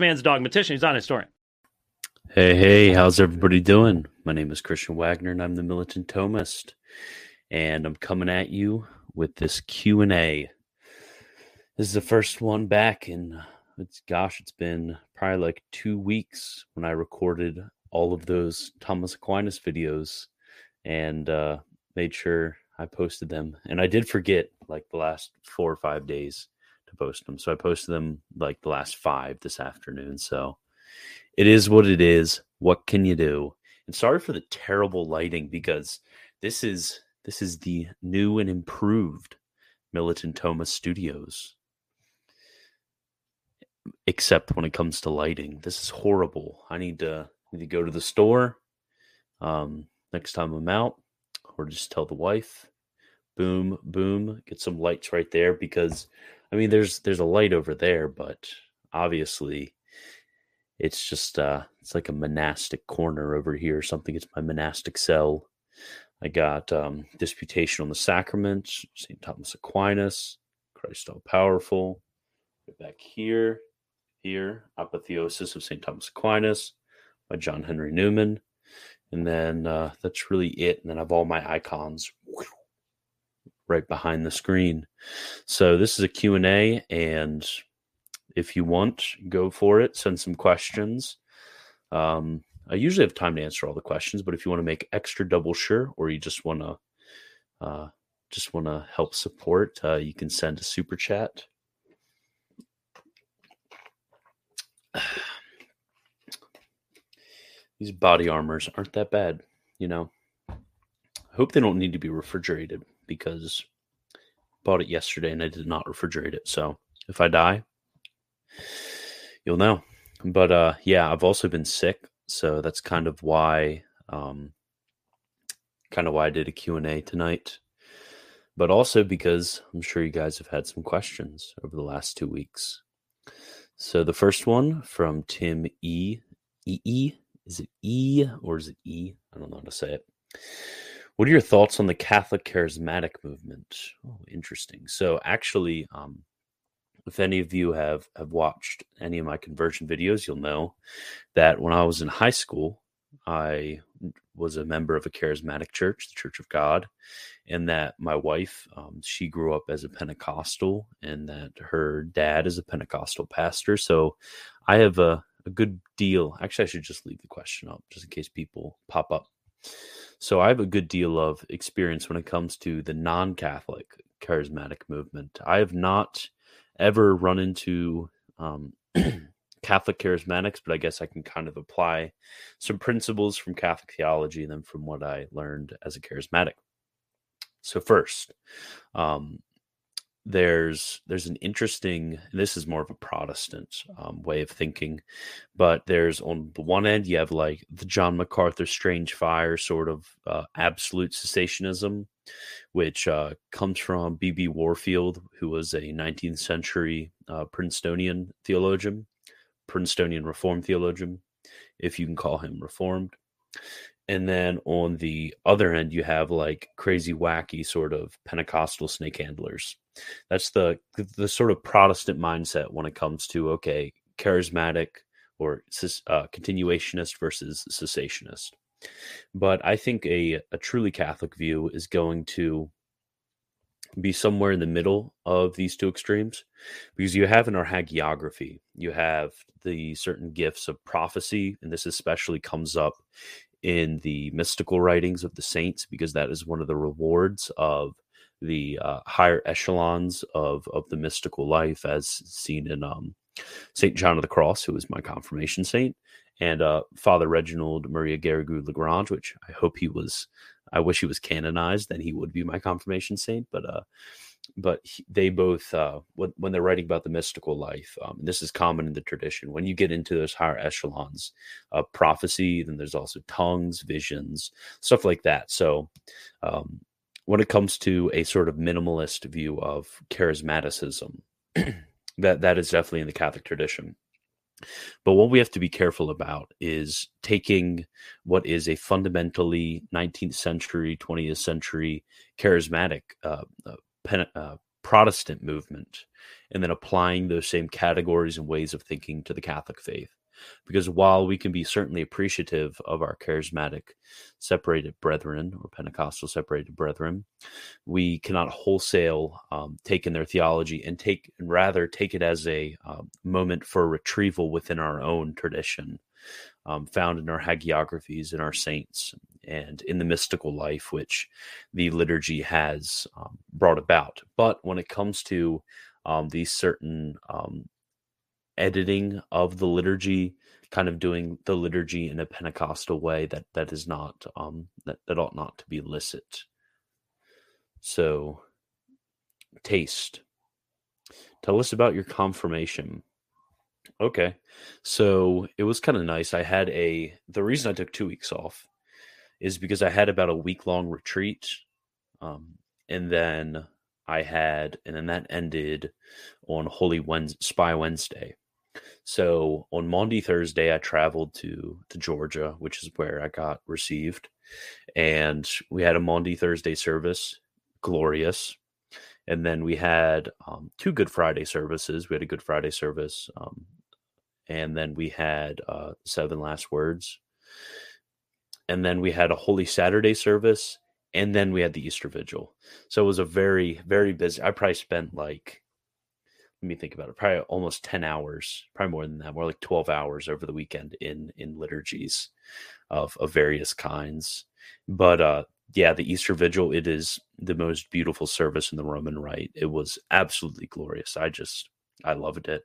Man's a dogmatician. He's not a historian. Hey, hey, how's everybody doing? My name is Christian Wagner, and I'm the Militant Thomist, and I'm coming at you with this Q and A. This is the first one back in it's gosh, it's been probably like two weeks when I recorded all of those Thomas Aquinas videos and uh, made sure I posted them. And I did forget like the last four or five days to post them. So I posted them like the last five this afternoon. So it is what it is. What can you do? And sorry for the terrible lighting because this is this is the new and improved Militant Thomist Studios. Except when it comes to lighting. This is horrible. I need to need to go to the store um, next time I'm out, or just tell the wife, boom, boom, get some lights right there because I mean there's there's a light over there, but obviously it's just uh it's like a monastic corner over here or something. It's my monastic cell. I got um disputation on the sacraments, St. Thomas Aquinas, Christ all powerful. back here, here, apotheosis of St. Thomas Aquinas by John Henry Newman. And then uh, that's really it. And then I have all my icons right behind the screen. So this is a Q&A and if you want, go for it. Send some questions. Um, I usually have time to answer all the questions, but if you want to make extra double sure, or you just want to uh, just want to help support, uh, you can send a super chat. These body armors aren't that bad, you know. I hope they don't need to be refrigerated because bought it yesterday and I did not refrigerate it. So if I die, you'll know. But uh, yeah, I've also been sick, so that's kind of why, um, kind of why I did a Q and A tonight. But also because I'm sure you guys have had some questions over the last two weeks. So the first one from Tim E. E E is it E or is it E? I don't know how to say it. What are your thoughts on the Catholic charismatic movement? Oh, interesting. So actually, um, if any of you have have watched any of my conversion videos, you'll know that when I was in high school, I was a member of a charismatic church, the Church of God, and that my wife, um, she grew up as a Pentecostal, and that her dad is a Pentecostal pastor. So I have a, a good deal. Actually, I should just leave the question up just in case people pop up. So I have a good deal of experience when it comes to the non-Catholic charismatic movement. I have not ever run into um, Catholic charismatics, but I guess I can kind of apply some principles from Catholic theology and then from what I learned as a charismatic. So first, um, there's there's an interesting this is more of a protestant um, way of thinking but there's on the one end you have like the john macarthur strange fire sort of uh, absolute cessationism which uh, comes from bb warfield who was a 19th century uh, princetonian theologian princetonian reformed theologian if you can call him reformed. And then on the other end you have like crazy wacky sort of pentecostal snake handlers that's the the sort of protestant mindset when it comes to okay charismatic or uh, continuationist versus cessationist. But i think a, a truly catholic view is going to be somewhere in the middle of these two extremes because you have in our hagiography you have the certain gifts of prophecy and this especially comes up in the mystical writings of the saints because that is one of the rewards of the uh, higher echelons of of the mystical life as seen in um, Saint John of the Cross, who was my confirmation saint, and uh, Father Reginald Maria Garrigou Lagrange, which I hope he was. I wish he was canonized, then he would be my confirmation saint. But uh, but he, they both uh, when, when they're writing about the mystical life um, this is common in the tradition when you get into those higher echelons of prophecy then there's also tongues visions stuff like that so um, when it comes to a sort of minimalist view of charismaticism that that is definitely in the catholic tradition but what we have to be careful about is taking what is a fundamentally 19th century 20th century charismatic uh, uh, uh, Protestant movement and then applying those same categories and ways of thinking to the Catholic faith. Because while we can be certainly appreciative of our charismatic separated brethren or Pentecostal separated brethren, we cannot wholesale um, take in their theology and take and rather take it as a um, moment for retrieval within our own tradition um, found in our hagiographies and our saints and in the mystical life which the liturgy has um, brought about. But when it comes to um, these certain um, editing of the liturgy, kind of doing the liturgy in a Pentecostal way, that that is not um, that that ought not to be licit. So, taste. Tell us about your confirmation. Okay. So it was kind of nice. I had a, the reason I took two weeks off is because I had about a week long retreat. Um, and then I had, and then that ended on Holy Wednesday, Spy Wednesday. So on Maundy Thursday, I traveled to to Georgia, which is where I got received, and we had a Maundy Thursday service, glorious. And then we had um, two Good Friday services. We had a Good Friday service um, and then we had uh, seven last words and then we had a holy saturday service and then we had the easter vigil so it was a very very busy i probably spent like let me think about it probably almost 10 hours probably more than that more like 12 hours over the weekend in in liturgies of of various kinds but uh yeah the easter vigil it is the most beautiful service in the roman rite it was absolutely glorious i just i loved it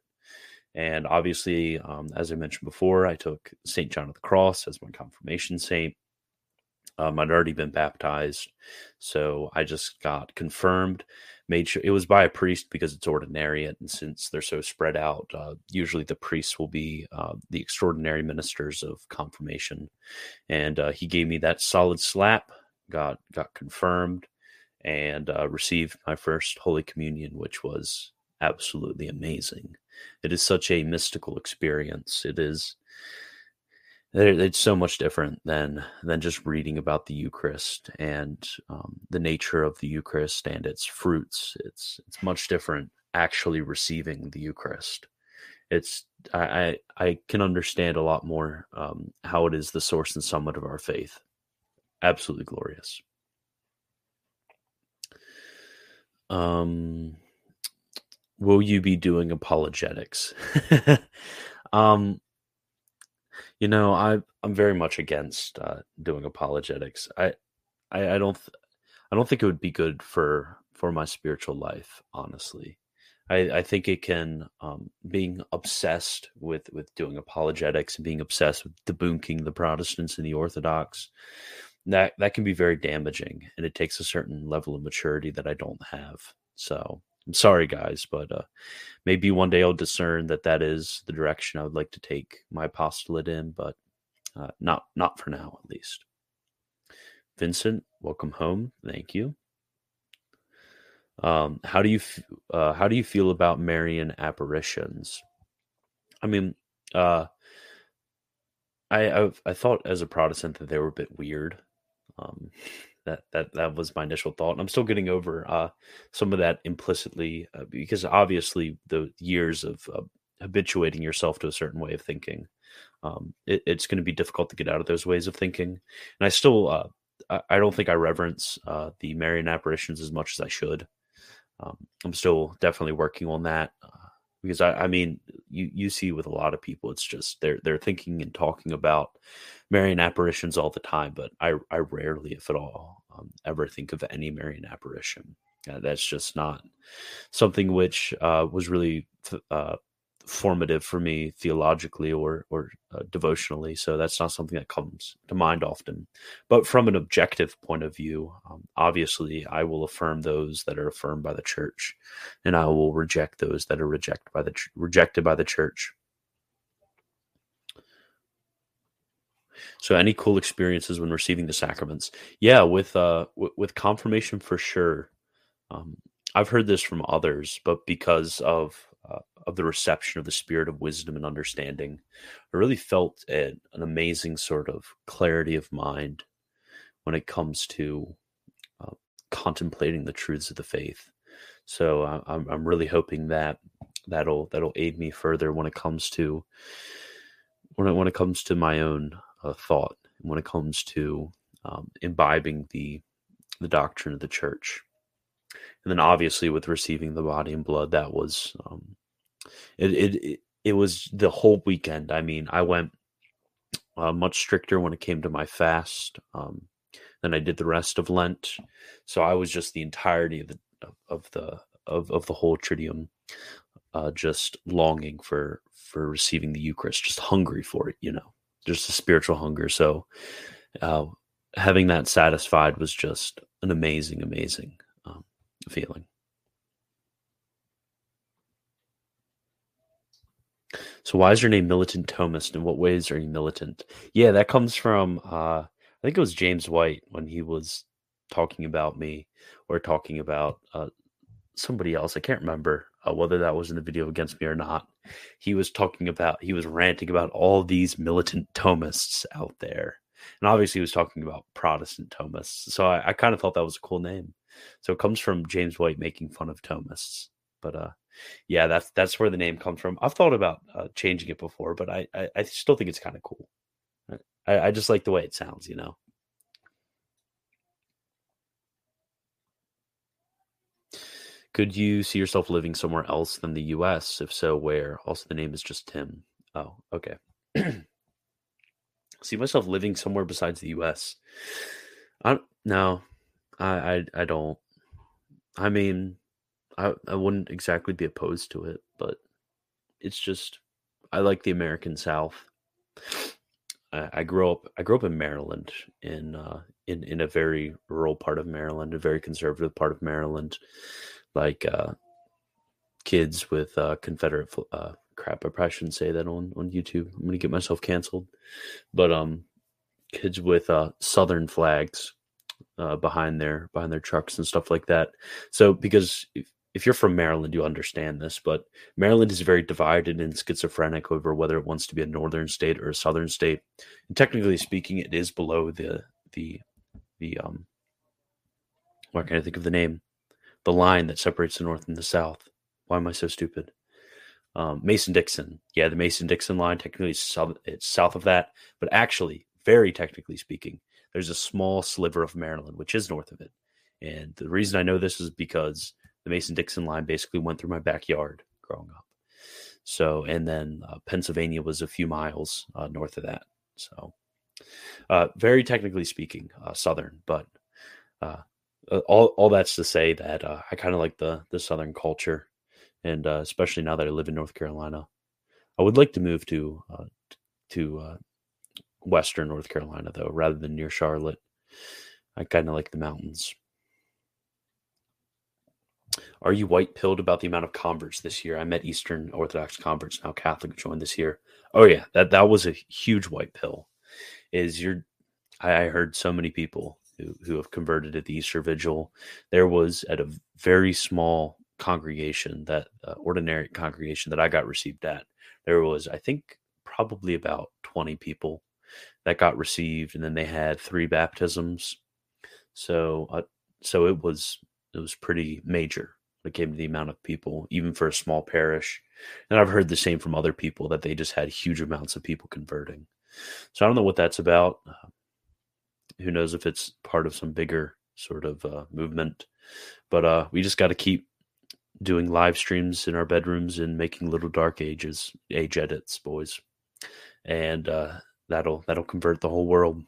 and obviously, um, as I mentioned before, I took St. John of the Cross as my confirmation saint. Um, I'd already been baptized. So I just got confirmed, made sure it was by a priest because it's ordinariate. And since they're so spread out, uh, usually the priests will be uh, the extraordinary ministers of confirmation. And uh, he gave me that solid slap, got, got confirmed, and uh, received my first Holy Communion, which was absolutely amazing. It is such a mystical experience. It is it's so much different than than just reading about the Eucharist and um, the nature of the Eucharist and its fruits. It's it's much different actually receiving the Eucharist. It's I I, can understand a lot more um, how it is the source and summit of our faith. Absolutely glorious. Um, will you be doing apologetics? um, you know, I I'm very much against uh, doing apologetics. I, I I don't th- I don't think it would be good for for my spiritual life. Honestly, I I think it can um, being obsessed with with doing apologetics and being obsessed with debunking the Protestants and the Orthodox. That that can be very damaging, and it takes a certain level of maturity that I don't have. So I'm sorry, guys, but uh, maybe one day I'll discern that that is the direction I would like to take my apostolate in, but uh, not not for now, at least. Vincent, welcome home. Thank you. Um, how do you f- uh, how do you feel about Marian apparitions? I mean, uh, I I've, I thought as a Protestant that they were a bit weird. Um, that that that was my initial thought and i'm still getting over uh, some of that implicitly uh, because obviously the years of uh, habituating yourself to a certain way of thinking um, it, it's going to be difficult to get out of those ways of thinking. And i still uh, I, I, don't think i reverence uh, the marian apparitions as much as i should. Um, i'm still definitely working on that uh, because I, I mean you you see with a lot of people it's just they're they're thinking and talking about Marian apparitions all the time, but I I rarely, if at all, um, ever think of any Marian apparition. Uh, that's just not something which uh, was really uh, formative for me theologically or or uh, devotionally. So that's not something that comes to mind often. But from an objective point of view, um, obviously, I will affirm those that are affirmed by the church, and I will reject those that are rejected by the ch- rejected by the church. So, any cool experiences when receiving the sacraments? Yeah, with uh, w- with confirmation for sure. Um, I've heard this from others, but because of of the reception of the spirit of wisdom and understanding, I really felt a, an amazing sort of clarity of mind when it comes to uh, contemplating the truths of the faith. So uh, I'm I'm really hoping that that'll that'll aid me further when it comes to when it, when it comes to my own uh, thought when it comes to um, imbibing the the doctrine of the church and then obviously with receiving the body and blood that was um, it, it it was the whole weekend i mean i went uh, much stricter when it came to my fast um, than i did the rest of lent so i was just the entirety of the of the of, of the whole triduum uh, just longing for for receiving the Eucharist, just hungry for it, you know, just a spiritual hunger. So uh, having that satisfied was just an amazing, amazing um, feeling. So why is your name Militant Thomist? In what ways are you militant? Yeah, that comes from uh, I think it was James White when he was talking about me or talking about uh, somebody else. I can't remember uh, whether that was in the video against me or not. He was talking about, he was ranting about all these militant Thomists out there. And obviously, he was talking about Protestant Thomists. So I, I kind of thought that was a cool name. So it comes from James White making fun of Thomists. But uh, yeah, that's that's where the name comes from. I've thought about uh, changing it before, but I, I, I still think it's kind of cool. I, I just like the way it sounds, you know. Could you see yourself living somewhere else than the US? If so, where? Also, the name is just Tim. Oh, okay. see myself living somewhere besides the US. I no, I, I I don't. I mean, I I wouldn't exactly be opposed to it, but it's just I like the American South. I, I grew up I grew up in Maryland in uh in in a very rural part of Maryland, a very conservative part of Maryland like uh, kids with uh, Confederate uh, crap. I probably shouldn't say that on on YouTube. I'm gonna get myself canceled. But um, kids with uh, Southern flags uh, behind their behind their trucks and stuff like that. So because if, if you're from Maryland, you understand this. But Maryland is very divided and schizophrenic over whether it wants to be a northern state or a southern state. And technically speaking, it is below the the the um. Why can't I think of the name? the line that separates the North and the South. Why am I so stupid? Um, Mason Dixon. Yeah, the Mason Dixon line technically south, it's south of that, but actually, very technically speaking, there's a small sliver of Maryland which is north of it. And the reason I know this is because the Mason Dixon line basically went through my backyard growing up. So, and then uh, Pennsylvania was a few miles uh, north of that. So, uh, very technically speaking, uh, southern, but uh, all all that's to say that uh, I kind of like the the Southern culture, and especially now that I live in North Carolina, I would like to move to to Western North Carolina though, rather than near Charlotte. I kind of like the mountains. Are you white pilled about the amount of converts this year? I met Eastern Orthodox converts, now Catholic, joined this year. Oh yeah, that that was a huge white pill. Is your I heard so many people who, who have converted at the Easter Vigil. There was at a very small congregation, that uh, ordinary congregation that I got received at, there was, I think, probably about 20 people that got received, and then they had three baptisms. So, uh, so it was it was pretty major when it came to the amount of people, even for a small parish. And I've heard the same from other people that they just had huge amounts of people converting. So I don't know what that's about. Uh, who knows if it's part of some bigger sort of uh, movement but uh, we just got to keep doing live streams in our bedrooms and making little dark ages age edits boys and uh, that'll that'll convert the whole world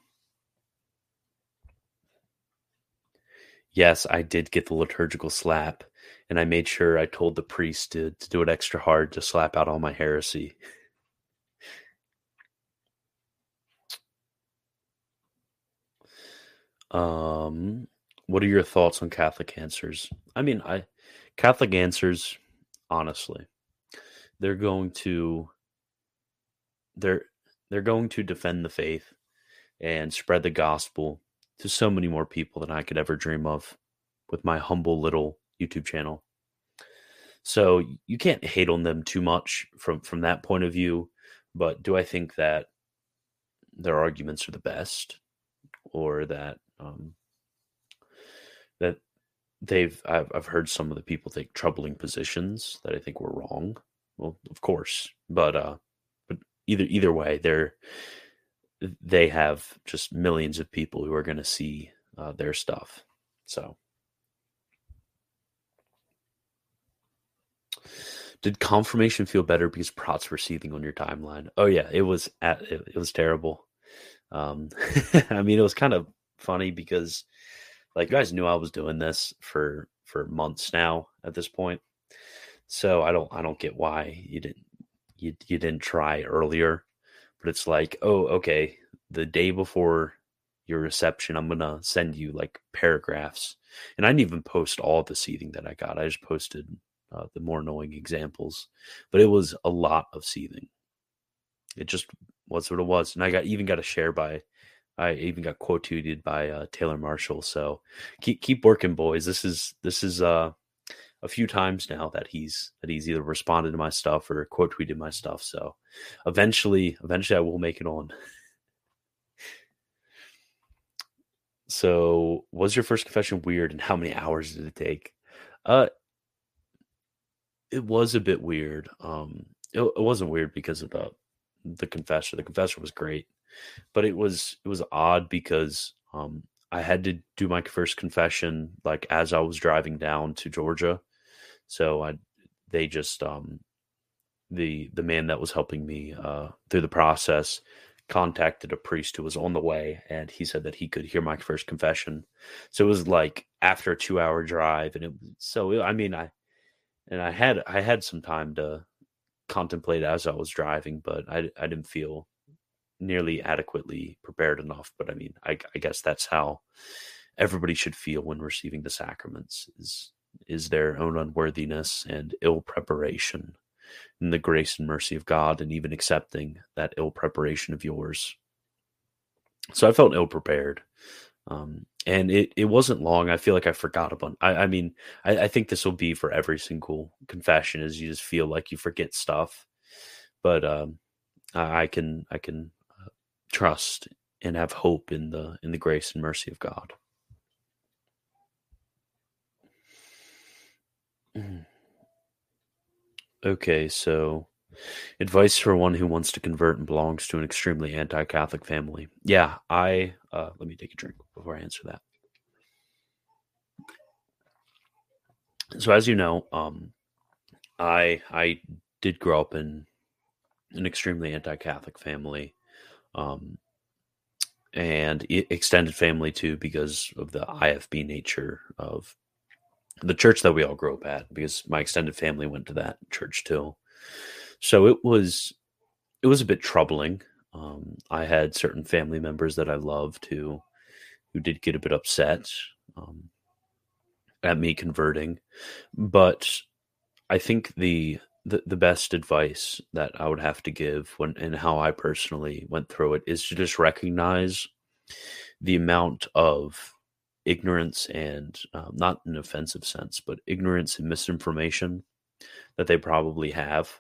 yes i did get the liturgical slap and i made sure i told the priest to, to do it extra hard to slap out all my heresy Um, what are your thoughts on Catholic answers? I mean, I Catholic answers, honestly, they're going to they're they're going to defend the faith and spread the gospel to so many more people than I could ever dream of with my humble little YouTube channel. So you can't hate on them too much from from that point of view, but do I think that their arguments are the best or that um, that they've I've, I've heard some of the people take troubling positions that I think were wrong. Well, of course, but uh, but either either way, they're they have just millions of people who are going to see uh, their stuff. So, did confirmation feel better because prots were seething on your timeline? Oh yeah, it was at, it, it was terrible. Um, I mean, it was kind of funny because like you guys knew I was doing this for for months now at this point. So I don't I don't get why you didn't you you didn't try earlier. But it's like, oh, okay, the day before your reception, I'm gonna send you like paragraphs. And I didn't even post all the seething that I got. I just posted uh, the more annoying examples. But it was a lot of seething. It just was what it was. And I got even got a share by I even got quote tweeted by uh, Taylor Marshall. So keep keep working, boys. This is this is uh, a few times now that he's that he's either responded to my stuff or quote tweeted my stuff. So eventually, eventually, I will make it on. so, was your first confession weird, and how many hours did it take? Uh, it was a bit weird. Um, it, it wasn't weird because of the the confessor. The confessor was great but it was it was odd because um, I had to do my first confession like as I was driving down to Georgia. So I they just um the the man that was helping me uh through the process contacted a priest who was on the way and he said that he could hear my first confession. So it was like after a 2-hour drive and it so I mean I and I had I had some time to contemplate as I was driving, but I I didn't feel nearly adequately prepared enough. But I mean, I, I guess that's how everybody should feel when receiving the sacraments is is their own unworthiness and ill preparation in the grace and mercy of God and even accepting that ill preparation of yours. So I felt ill prepared. Um, and it, it wasn't long. I feel like I forgot about. I, I mean, I, I think this will be for every single confession. Is you just feel like you forget stuff, but um, I, I can I can trust and have hope in the in the grace and mercy of God. Mm. Okay, so advice for one who wants to convert and belongs to an extremely anti-Catholic family. Yeah, I uh, let me take a drink before I answer that. So as you know, um, I I did grow up in an extremely anti-Catholic family um, and extended family too because of the IFB nature of the church that we all grew up at. Because my extended family went to that church too, so it was it was a bit troubling. Um, I had certain family members that I loved who who did get a bit upset um, at me converting, but I think the the, the best advice that I would have to give when and how I personally went through it is to just recognize the amount of ignorance and um, not an offensive sense, but ignorance and misinformation that they probably have.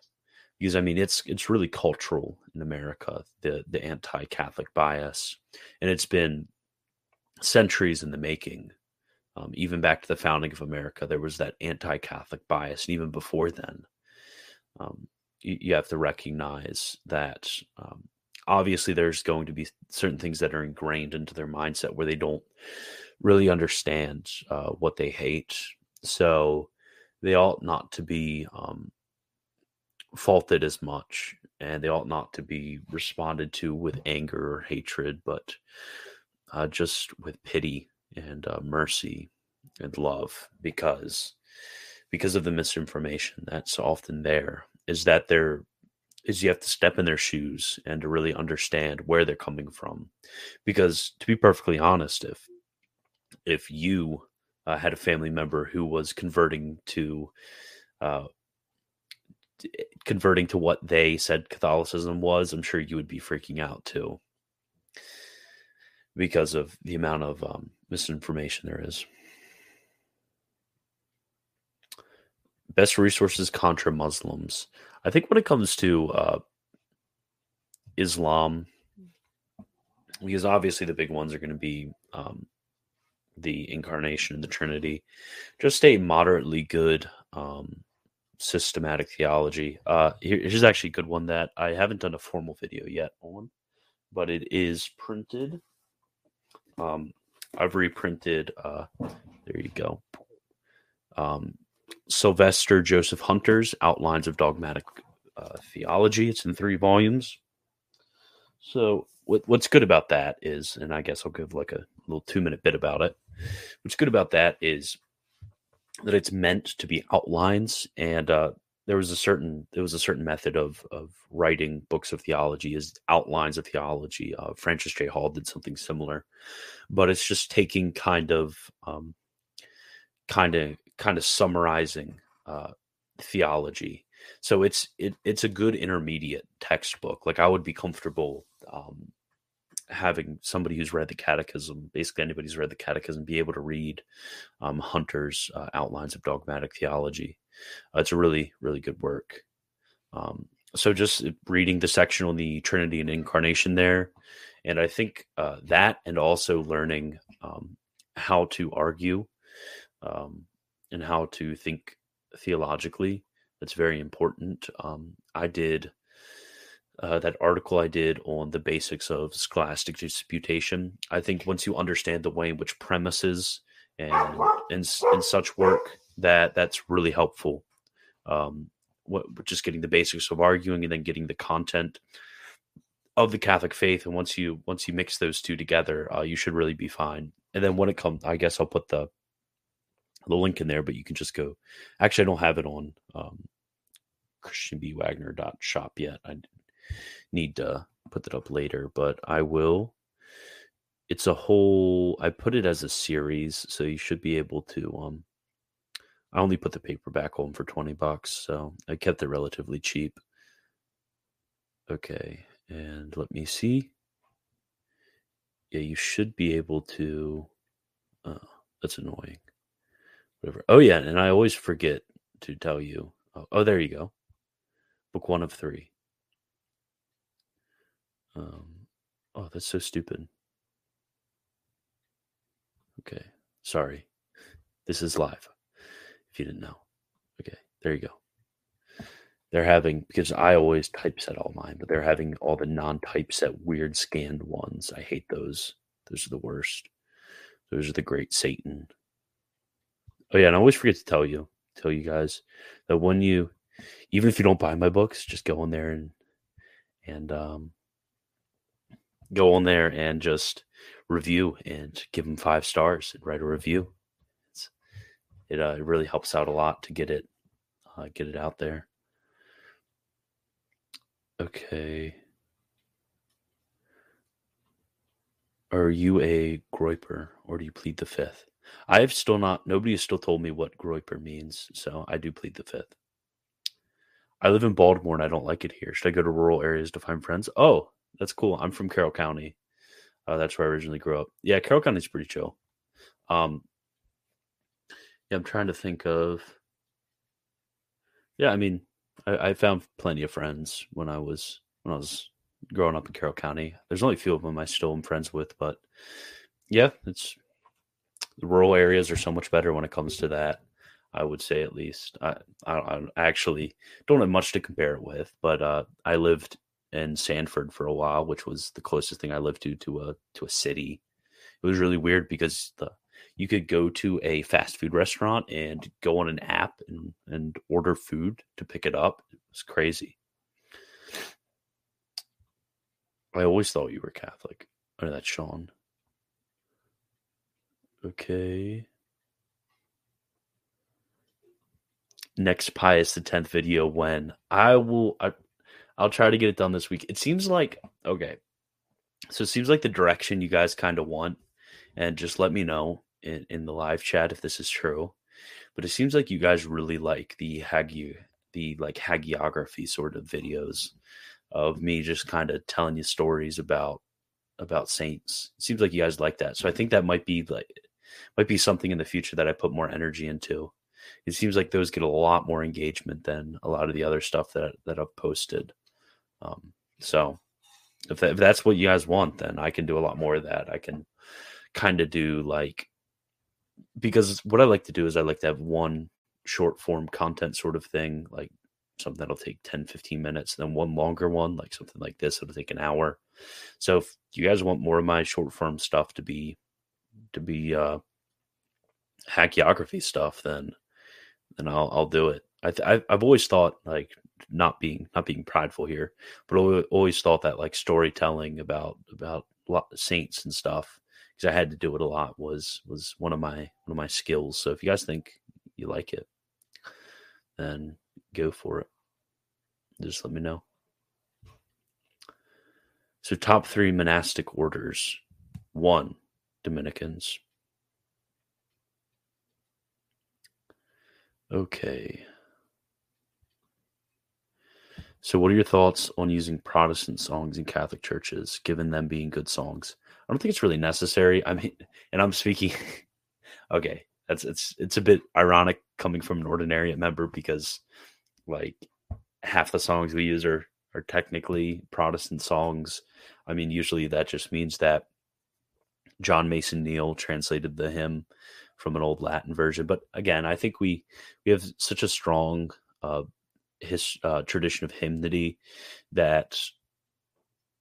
Because I mean, it's it's really cultural in America the the anti-Catholic bias, and it's been centuries in the making. Um, even back to the founding of America, there was that anti-Catholic bias, and even before then, um, you, you, have to recognize that um, obviously there's going to be certain things that are ingrained into their mindset where they don't really understand uh, what they hate. So they ought not to be um, faulted as much and they ought not to be responded to with anger or hatred, but uh, just with pity and uh, mercy and love because because of the misinformation that's often there is that there is you have to step in their shoes and to really understand where they're coming from. Because to be perfectly honest if if you uh, had a family member who was converting to uh, converting to what they said Catholicism was, I'm sure you would be freaking out too because of the amount of um, misinformation there is. best resources contra Muslims. I think when it comes to uh, Islam, because obviously the big ones are going to be um, the incarnation and the Trinity. Just a moderately good um, systematic theology. Uh, here, here's actually a good one that I haven't done a formal video yet on, but it is printed. Um, I've reprinted. Uh, there you go. Um, Sylvester Joseph Hunter's Outlines of Dogmatic uh, Theology. It's in three volumes. So what, what's good about that is, and I guess I'll give like a little two minute bit about it. What's good about that is that it's meant to be outlines, and uh, there was a certain there was a certain method of of writing books of theology is outlines of theology. Uh, Francis J. Hall did something similar, but it's just taking kind of um, kind of kind of summarizing uh, theology. So it's it, it's a good intermediate textbook. Like I would be comfortable um, having somebody who's read the catechism, basically anybody who's read the catechism, be able to read um, Hunter's uh, outlines of dogmatic theology. Uh, it's a really, really good work. Um, so just reading the section on the Trinity and Incarnation there, and I think uh, that, and also learning um, how to argue um, and how to think theologically, that's very important. Um, I did uh, that article I did on the basics of scholastic disputation. I think once you understand the way in which premises and and, and such work, that that's really helpful. Um, what, just getting the basics of arguing and then getting the content of the Catholic faith, and once you once you mix those two together, uh, you should really be fine. And then when it comes, I guess I'll put the the link in there, but you can just go. Actually, I don't have it on um, christianbwagner.shop yet. I need to put that up later, but I will. It's a whole. I put it as a series, so you should be able to. Um, I only put the paperback home for twenty bucks, so I kept it relatively cheap. Okay, and let me see. Yeah, you should be able to. Uh, that's annoying. Whatever. Oh yeah, and I always forget to tell you. Oh, oh there you go. Book one of three. Um, oh, that's so stupid. Okay, sorry. This is live. If you didn't know. Okay, there you go. They're having because I always typeset all mine, but they're having all the non-typeset weird scanned ones. I hate those. Those are the worst. Those are the great Satan. Oh yeah, and I always forget to tell you, tell you guys that when you, even if you don't buy my books, just go in there and and um, go on there and just review and give them five stars and write a review. It's, it uh, it really helps out a lot to get it uh, get it out there. Okay. Are you a groyper or do you plead the fifth? I have still not. Nobody has still told me what groyper means, so I do plead the fifth. I live in Baltimore and I don't like it here. Should I go to rural areas to find friends? Oh, that's cool. I'm from Carroll County. Uh, that's where I originally grew up. Yeah, Carroll County's pretty chill. Um, yeah, I'm trying to think of. Yeah, I mean, I, I, found plenty of friends when I was when I was growing up in Carroll County. There's only a few of them I still am friends with, but yeah, it's the rural areas are so much better when it comes to that. I would say at least. I I, I actually don't have much to compare it with, but uh, I lived in Sanford for a while, which was the closest thing I lived to to a to a city. It was really weird because the you could go to a fast food restaurant and go on an app and, and order food to pick it up. It was crazy. I always thought you were Catholic. Oh, that's Sean. Okay. Next Pius the tenth video when I will I, I'll try to get it done this week. It seems like okay. So it seems like the direction you guys kind of want, and just let me know in, in the live chat if this is true. But it seems like you guys really like the hagi the like hagiography sort of videos of me just kind of telling you stories about about saints. It seems like you guys like that. So I think that might be like might be something in the future that I put more energy into. It seems like those get a lot more engagement than a lot of the other stuff that that I've posted. Um, so if, that, if that's what you guys want, then I can do a lot more of that. I can kind of do like because what I like to do is I like to have one short form content sort of thing, like something that'll take 10, 15 minutes, and then one longer one, like something like this, it'll take an hour. So if you guys want more of my short form stuff to be to be uh hagiography stuff, then then I'll I'll do it. I th- I've always thought like not being not being prideful here, but I always thought that like storytelling about about saints and stuff because I had to do it a lot was was one of my one of my skills. So if you guys think you like it, then go for it. Just let me know. So top three monastic orders. One, Dominicans. Okay. So, what are your thoughts on using Protestant songs in Catholic churches, given them being good songs? I don't think it's really necessary. I mean, and I'm speaking. okay, that's it's it's a bit ironic coming from an ordinariate member because, like, half the songs we use are are technically Protestant songs. I mean, usually that just means that John Mason Neale translated the hymn from an old Latin version. But again, I think we we have such a strong uh, his uh, tradition of hymnody that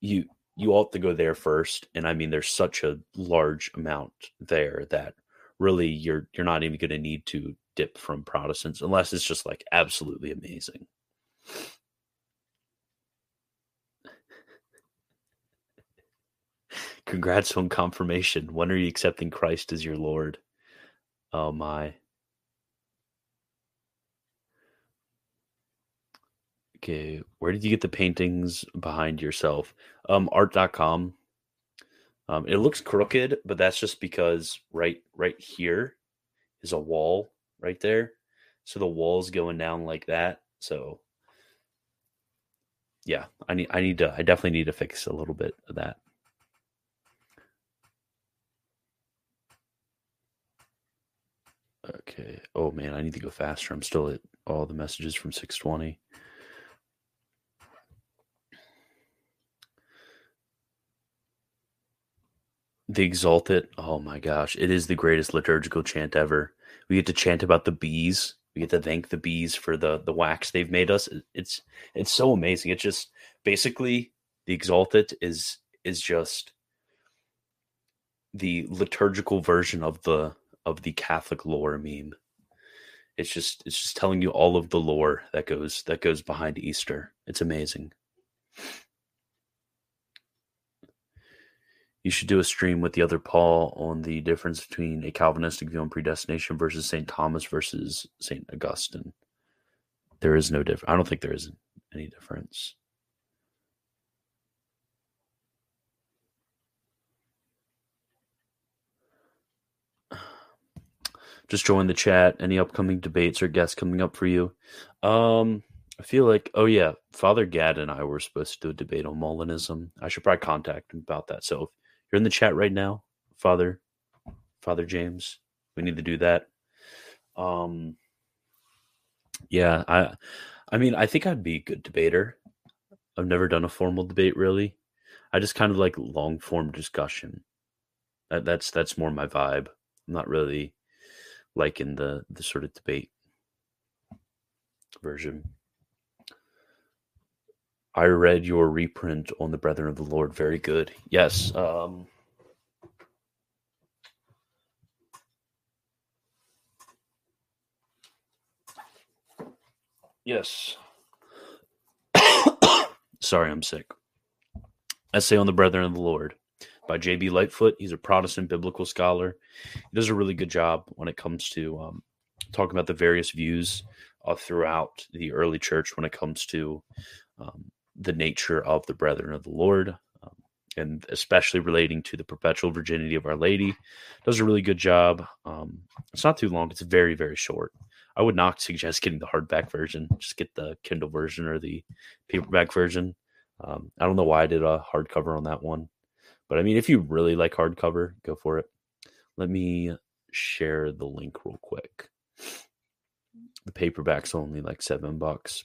you you ought to go there first. And I mean, there's such a large amount there that really you're you're not even going to need to dip from Protestants unless it's just like absolutely amazing. Congrats on confirmation. When are you accepting Christ as your Lord? Oh my. Okay, where did you get the paintings behind yourself? Um, art.com. Um, it looks crooked, but that's just because right right here is a wall right there. So the wall's going down like that. So yeah, I need I need to I definitely need to fix a little bit of that. Okay. Oh man, I need to go faster. I'm still at all the messages from 620. The Exsultet. Oh my gosh, it is the greatest liturgical chant ever. We get to chant about the bees. We get to thank the bees for the the wax they've made us. It's it's so amazing. It's just basically the Exsultet is is just the liturgical version of the of the Catholic lore meme. It's just it's just telling you all of the lore that goes that goes behind Easter. It's amazing. You should do a stream with the other Paul on the difference between a Calvinistic view on predestination versus St. Thomas versus St. Augustine. There is no difference. I don't think there is any difference. just join the chat. Any upcoming debates or guests coming up for you? Um, I feel like, oh yeah, Father Gad and I were supposed to do a debate on Molinism. I should probably contact him about that. So you're in the chat right now, Father, Father James, we need to do that. Um, yeah, I, I mean, I think I'd be a good debater. I've never done a formal debate really. I just kind of like long form discussion. That, that's that's more my vibe. I'm not really like in the the sort of debate version. I read your reprint on the Brethren of the Lord. Very good. Yes. Um, yes. Sorry, I'm sick. Essay on the Brethren of the Lord by J.B. Lightfoot. He's a Protestant biblical scholar. He does a really good job when it comes to um, talking about the various views uh, throughout the early church when it comes to um, the nature of the brethren of the Lord, um, and especially relating to the perpetual virginity of Our Lady. Does a really good job. Um, it's not too long. It's very very short. I would not suggest getting the hardback version. Just get the Kindle version or the paperback version. Um, I don't know why I did a hardcover on that one. But I mean, if you really like hardcover, go for it. Let me share the link real quick. The paperback's only like seven bucks.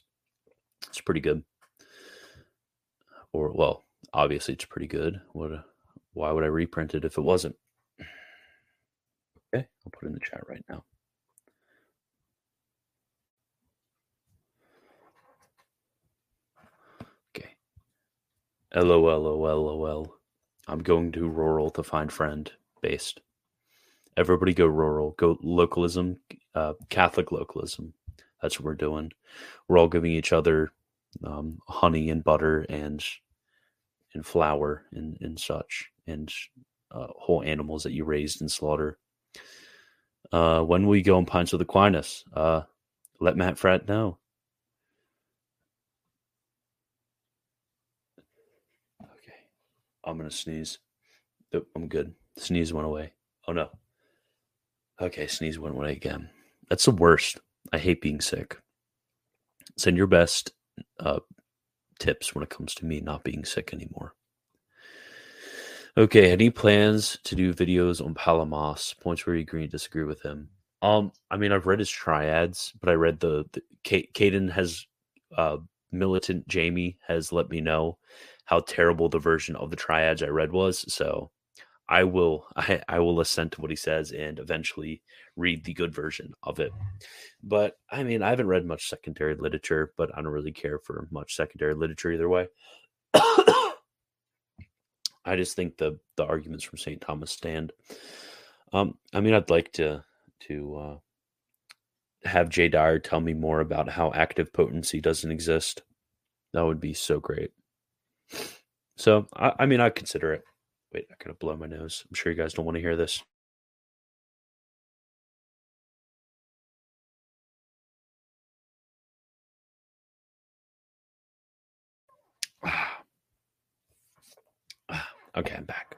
It's pretty good. Or well, obviously it's pretty good. What? Why would I reprint it if it wasn't? Okay, I'll put it in the chat right now. Okay. LOL, I'm going to rural to find friend based. Everybody go rural. Go localism, uh, Catholic localism. That's what we're doing. We're all giving each other um, honey and butter and and flour and, and such and uh, whole animals that you raised and slaughter. Uh, when will you go on Pints with Aquinas? Uh, let Matt Fradd know. Okay. I'm to sneeze. Nope, I'm good. The sneeze went away. Oh no. Okay, sneeze went away again. That's the worst. I hate being sick. Send your best uh, tips when it comes to me not being sick anymore. Okay, any plans to do videos on Palamas? Points where you agree and disagree with him. Um, I mean, I've read his triads, but I read the, the Caden has uh, militant Jamie has let me know how terrible the version of the triads I read was. So I will I, I will assent to what he says and eventually read the good version of it. But I mean, I haven't read much secondary literature, but I don't really care for much secondary literature either way. I just think the the arguments from St. Thomas stand. Um, I mean, I'd like to to uh, have Jay Dyer tell me more about how active potency doesn't exist. That would be so great. So, I, I mean, I consider it. Wait, I gotta blow my nose. I'm sure you guys don't want to hear this. okay, I'm back.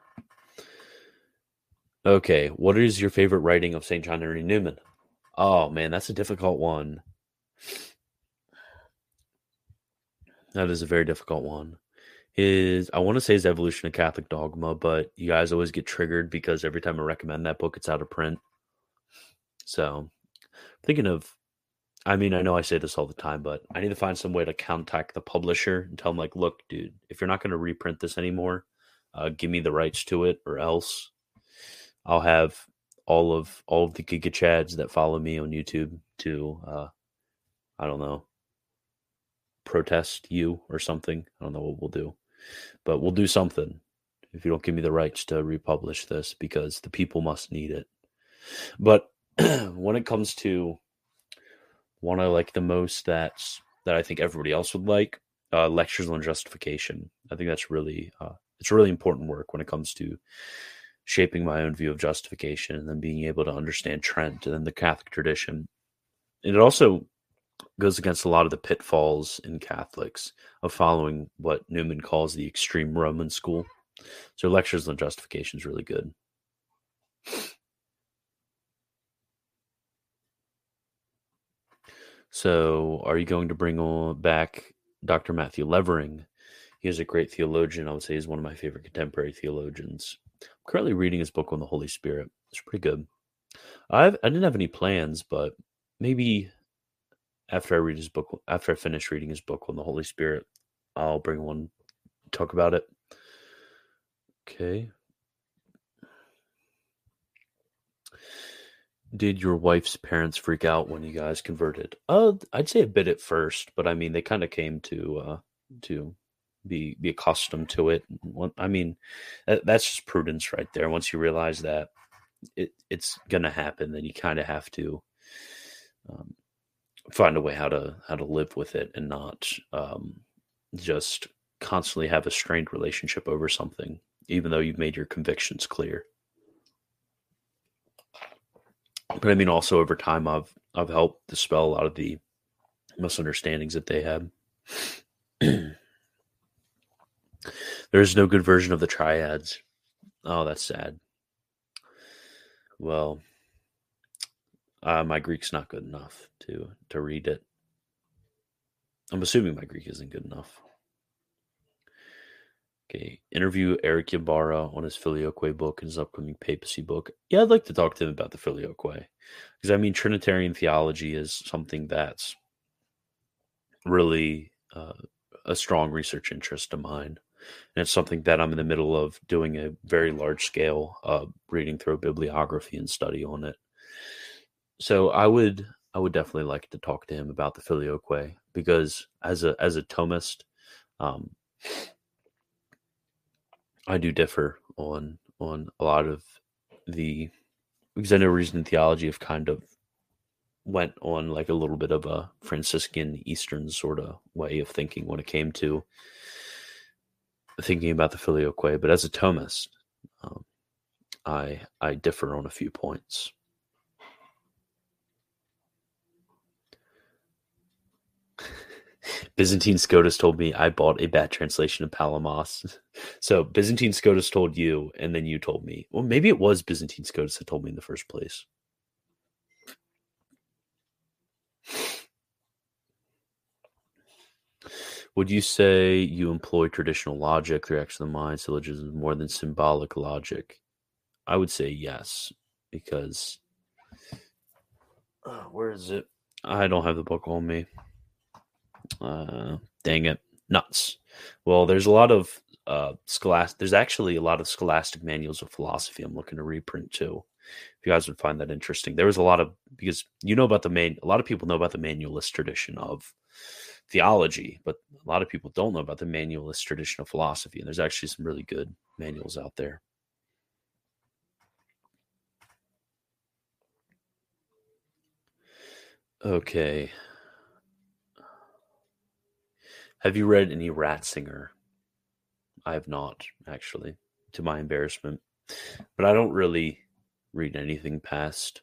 Okay, what is your favorite writing of St. John Henry Newman? Oh man, that's a difficult one. That is a very difficult one is I want to say his evolution of Catholic dogma, but you guys always get triggered because every time I recommend that book, it's out of print. So thinking of I mean, I know I say this all the time, but I need to find some way to contact the publisher and tell them, like, look, dude, if you're not going to reprint this anymore, uh, give me the rights to it, or else I'll have all of all of the Giga Chads that follow me on YouTube to, uh, I don't know, protest you or something. I don't know what we'll do but we'll do something if you don't give me the rights to republish this because the people must need it. But when it comes to one I like the most that's that I think everybody else would like, uh, lectures on justification. I think that's really uh, it's really important work when it comes to shaping my own view of justification and then being able to understand Trent and then the Catholic tradition. And it also goes against a lot of the pitfalls in Catholics of following what Newman calls the extreme Roman school. So lectures on justification is really good. So, are you going to bring on back Dr. Matthew Levering? He is a great theologian. I would say he's one of my favorite contemporary theologians. I'm currently reading his book on the Holy Spirit. It's pretty good. I've, I didn't have any plans, but maybe after I read his book, after I finish reading his book on the Holy Spirit, I'll bring one, talk about it. Okay. Did your wife's parents freak out when you guys converted? Uh, I'd say a bit at first, but I mean, they kind of came to uh to be be accustomed to it. I mean, that's just prudence right there. Once you realize that it it's gonna happen, then you kind of have to um, find a way how to how to live with it and not um, just constantly have a strained relationship over something, even though you've made your convictions clear. But I mean, also over time, I've I've helped dispel a lot of the misunderstandings that they had. There's no good version of the triads. Oh, that's sad. Well, uh, my Greek's not good enough to to read it. I'm assuming my Greek isn't good enough. Okay, interview Erick Ybarra on his Filioque book and his upcoming papacy book. Yeah, I'd like to talk to him about the Filioque because I mean Trinitarian theology is something that's really uh, a strong research interest of mine. And it's something that I'm in the middle of doing a very large scale uh, reading through a bibliography and study on it. So I would I would definitely like to talk to him about the filioque because as a as a Thomist, um, I do differ on on a lot of the because I know reason theology have kind of went on like a little bit of a Franciscan Eastern sort of way of thinking when it came to thinking about the filioque. But as a Thomist, um, I I differ on a few points. Byzantine Scotus told me I bought a bad translation of Palamas. So Byzantine Scotus told you, and then you told me. Well, maybe it was Byzantine Scotus that told me in the first place. Would you say you employ traditional logic, the reaction of the mind, syllogisms more than symbolic logic? I would say yes, because uh, where is it? I don't have the book on me. Uh, dang it, nuts. Well, there's a lot of uh, scholastic. There's actually a lot of scholastic manuals of philosophy. I'm looking to reprint too. If you guys would find that interesting, there was a lot of because you know about the main. A lot of people know about the manualist tradition of theology, but a lot of people don't know about the manualist tradition of philosophy. And there's actually some really good manuals out there. Okay. Have you read any Ratzinger? I have not, actually, to my embarrassment. But I don't really read anything past.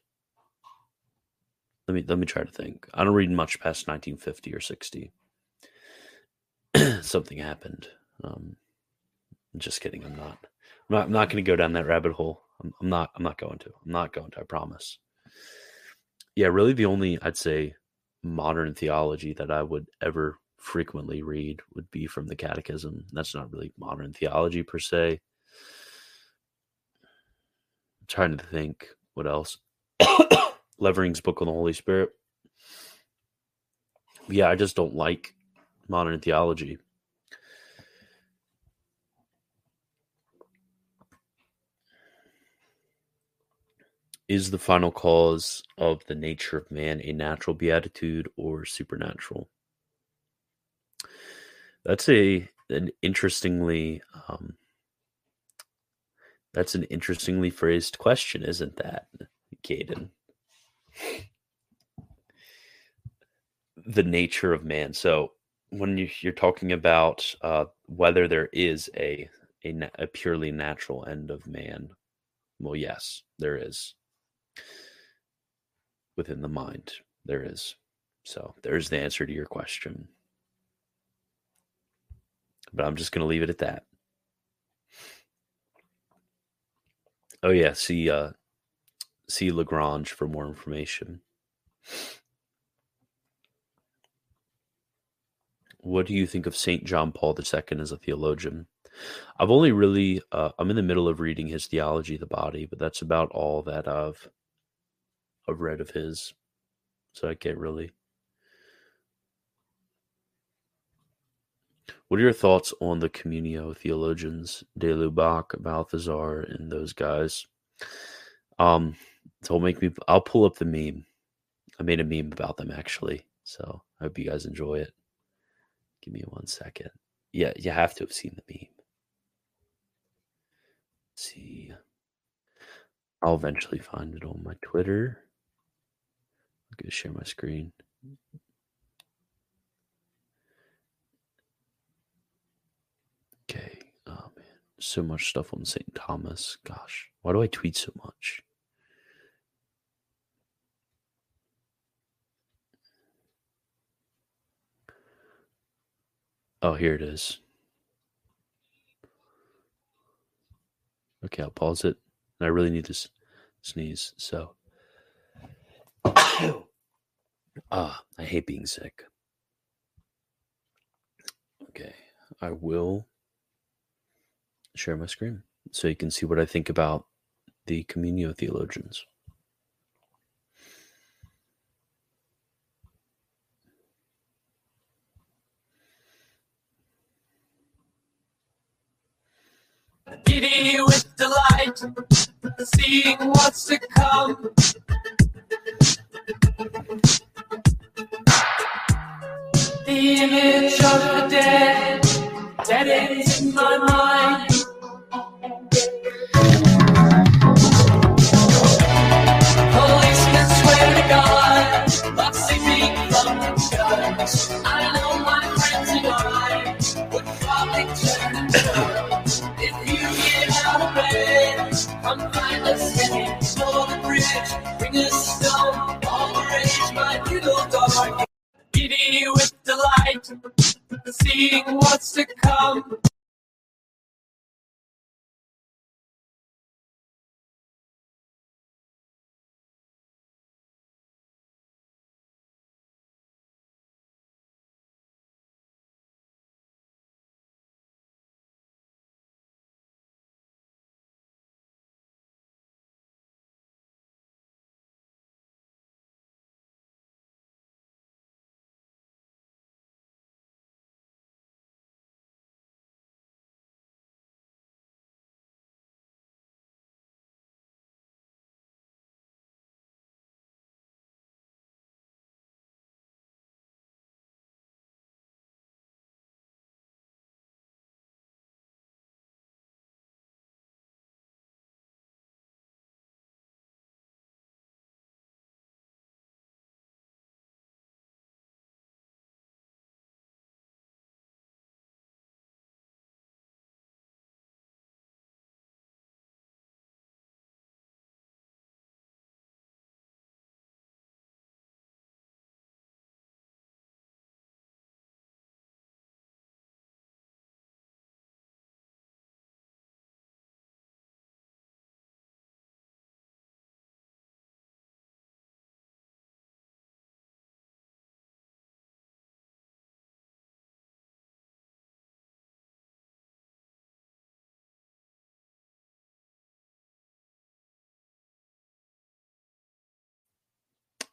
Let me let me try to think. I don't read much past 1950 or 60. Something happened. Um, just kidding. I'm not. I'm not, I'm not going to go down that rabbit hole. I'm, I'm not. I'm not going to. I'm not going to. I promise. Yeah, really, the only I'd say modern theology that I would ever frequently read would be from the Catechism. That's not really modern theology per se. I'm trying to think what else. Levering's book on the Holy Spirit. Yeah, I just don't like modern theology. Is the final cause of the nature of man a natural beatitude or supernatural? That's a an interestingly um, that's an interestingly phrased question, isn't that, Caden? The nature of man. So when you, are talking about uh, whether there is a, a a purely natural end of man, well, yes, there is. Within the mind, there is. So there's the answer to your question. But I'm just going to leave it at that. Oh yeah, see uh see Lagrange for more information. What do you think of St. John Paul II as a theologian? I've only really uh, I'm in the middle of reading his Theology of the Body, but that's about all that I've I've read of his. So I can't really What are your thoughts on the Communio theologians, De Lubac, Balthasar, and those guys? Um, so make me. I'll pull up the meme. I made a meme about them actually, so I hope you guys enjoy it. Give me one second. Yeah, you have to have seen the meme. Let's see, I'll eventually find it on my Twitter. I'm gonna share my screen. Okay. Oh man, so much stuff on St. Thomas. Gosh, why do I tweet so much? Oh, here it is. Okay, I'll pause it. I really need to sneeze. So, ah, I hate being sick. Okay, I will share my screen so you can see what I think about the Communio theologians. giddy with delight, seeing what's to come. The image of the dead, dead ends in my mind. I know my friends and I would probably turn and run. If you get out of bed, come find us heading for the bridge. Bring a stone, all the rage, my little dog. Giddy with delight, seeing what's to come.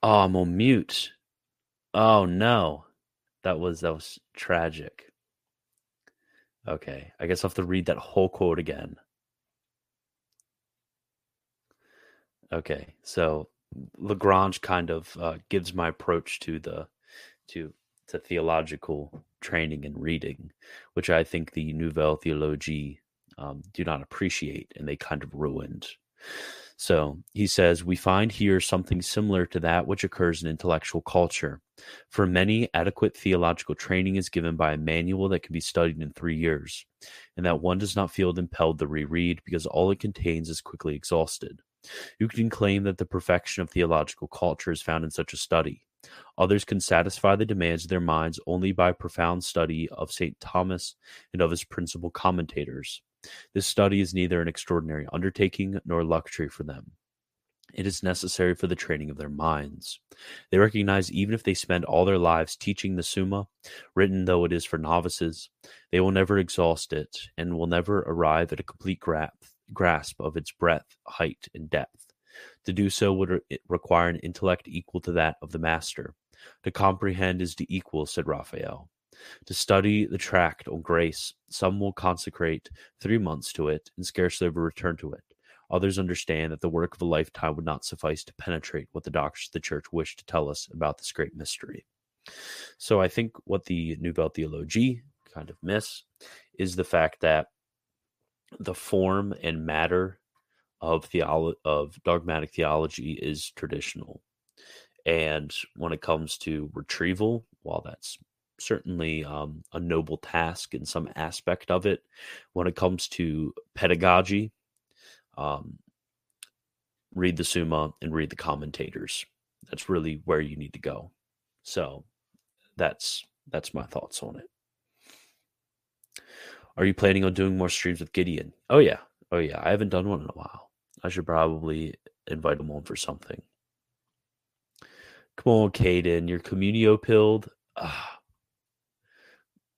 Oh, I'm on mute. Oh no. That was that was tragic. Okay. I guess I'll have to read that whole quote again. Okay. So Lagrange kind of uh, gives my approach to the to to theological training and reading, which I think the Nouvelle Theologie um, do not appreciate, and they kind of ruined. So he says, We find here something similar to that which occurs in intellectual culture. For many, adequate theological training is given by a manual that can be studied in three years, and that one does not feel impelled to reread because all it contains is quickly exhausted. You can claim that the perfection of theological culture is found in such a study. Others can satisfy the demands of their minds only by profound study of St. Thomas and of his principal commentators. This study is neither an extraordinary undertaking nor luxury for them. It is necessary for the training of their minds. They recognize even if they spend all their lives teaching the Summa, written though it is for novices, they will never exhaust it and will never arrive at a complete grasp of its breadth, height, and depth. To do so would require an intellect equal to that of the master. To comprehend is to equal, said Raphael. To study the tract on grace, some will consecrate three months to it and scarcely ever return to it. Others understand that the work of a lifetime would not suffice to penetrate what the doctors of the church wish to tell us about this great mystery. So I think what the Nouvelle Theologie kind of miss is the fact that the form and matter of theolo- of dogmatic theology is traditional. And when it comes to retrieval, while that's certainly um, a noble task in some aspect of it, when it comes to pedagogy, um, read the Summa and read the commentators. That's really where you need to go. So that's that's my thoughts on it. Are you planning on doing more streams with Gideon? Oh yeah. Oh yeah. I haven't done one in a while. I should probably invite him on for something. Come on, Caden. You're communio pilled. Ah.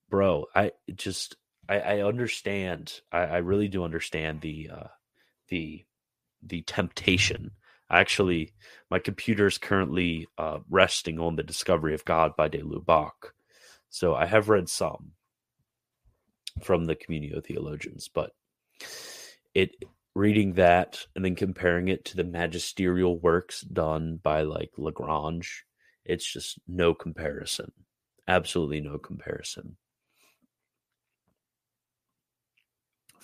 Bro, I just I, I understand. I, I really do understand the uh the the temptation. Actually, my computer is currently uh, resting on the Discovery of God by de Lubac, so I have read some from the Communio theologians, but it reading that and then comparing it to the magisterial works done by like Lagrange, it's just no comparison. Absolutely no comparison.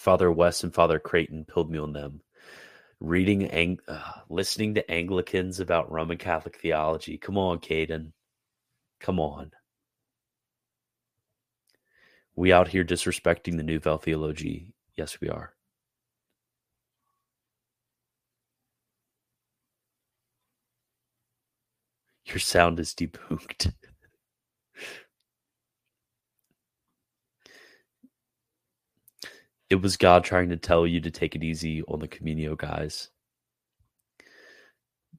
Father West and Father Creighton pilled me on them. Reading, Ang- uh, listening to Anglicans about Roman Catholic theology. Come on, Caden. Come on. We out here disrespecting the Nouvelle Theology. Yes, we are. Your sound is debunked. it was God trying to tell you to take it easy on the Communio guys.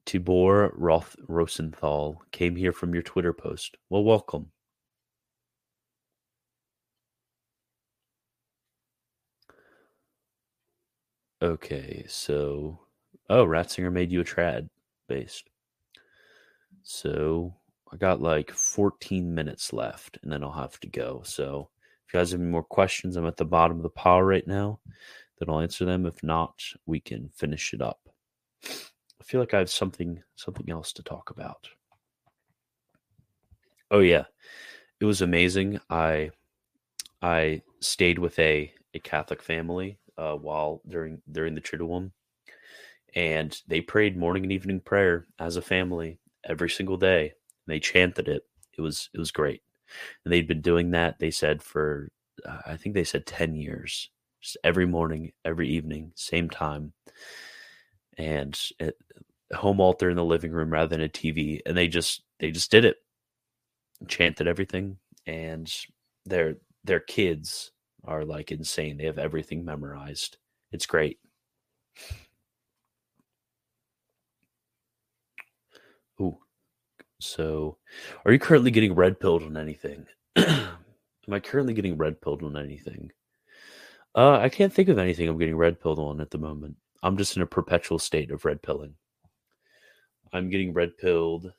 Tibor Roth Rosenthal came here from your Twitter post. Well, welcome. Okay, so oh, Ratzinger made you a trad based. So I got like 14 minutes left and then I'll have to go. So if you guys have any more questions, I'm at the bottom of the pile right now. Then I'll answer them. If not, we can finish it up. I feel like I have something something else to talk about. Oh yeah. It was amazing. I I stayed with a, a Catholic family uh, while during during the Triduum, and they prayed morning and evening prayer as a family every single day. They chanted it. It was it was great, and they'd been doing that. They said for uh, I think they said ten years, just every morning, every evening, same time, and at home altar in the living room rather than a TV. And they just they just did it, chanted everything, and their their kids are like insane. They have everything memorized. It's great. So, are you currently getting red pilled on anything? Am I currently getting red pilled on anything? Uh, I can't think of anything I'm getting red pilled on at the moment. I'm just in a perpetual state of red pilling. I'm getting red pilled.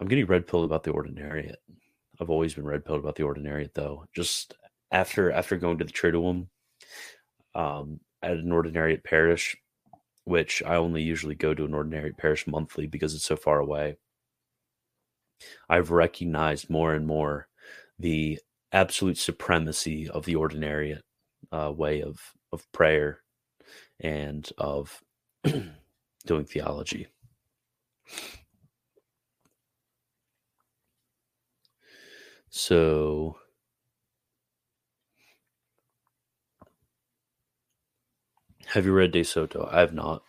I'm getting red pilled about the ordinariate. I've always been red pilled about the ordinariate, though. Just after after going to the Triduum, um, at an ordinariate parish, which I only usually go to an ordinary parish monthly because it's so far away. I've recognized more and more the absolute supremacy of the ordinariate uh, way of of prayer and of doing theology. So have you read De Soto? I have not.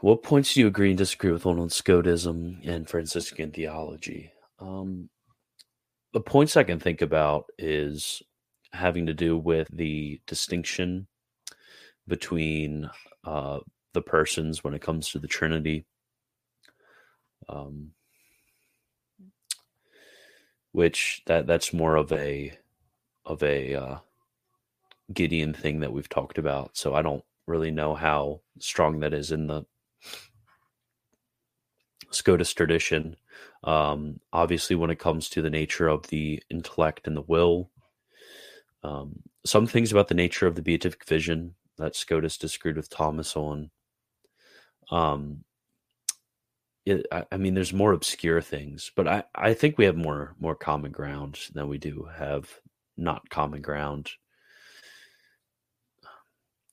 What points do you agree and disagree with on on Scotism and Franciscan theology? Um, the points I can think about is having to do with the distinction between uh, the persons when it comes to the Trinity. Um, which that that's more of a of a uh, Gideon thing that we've talked about. So I don't really know how strong that is in the Scotus tradition. Um, obviously, when it comes to the nature of the intellect and the will, um, some things about the nature of the beatific vision that Scotus disagreed with Thomas on. Um, it, I, I mean, there's more obscure things, but I, I think we have more more common ground than we do have not common ground.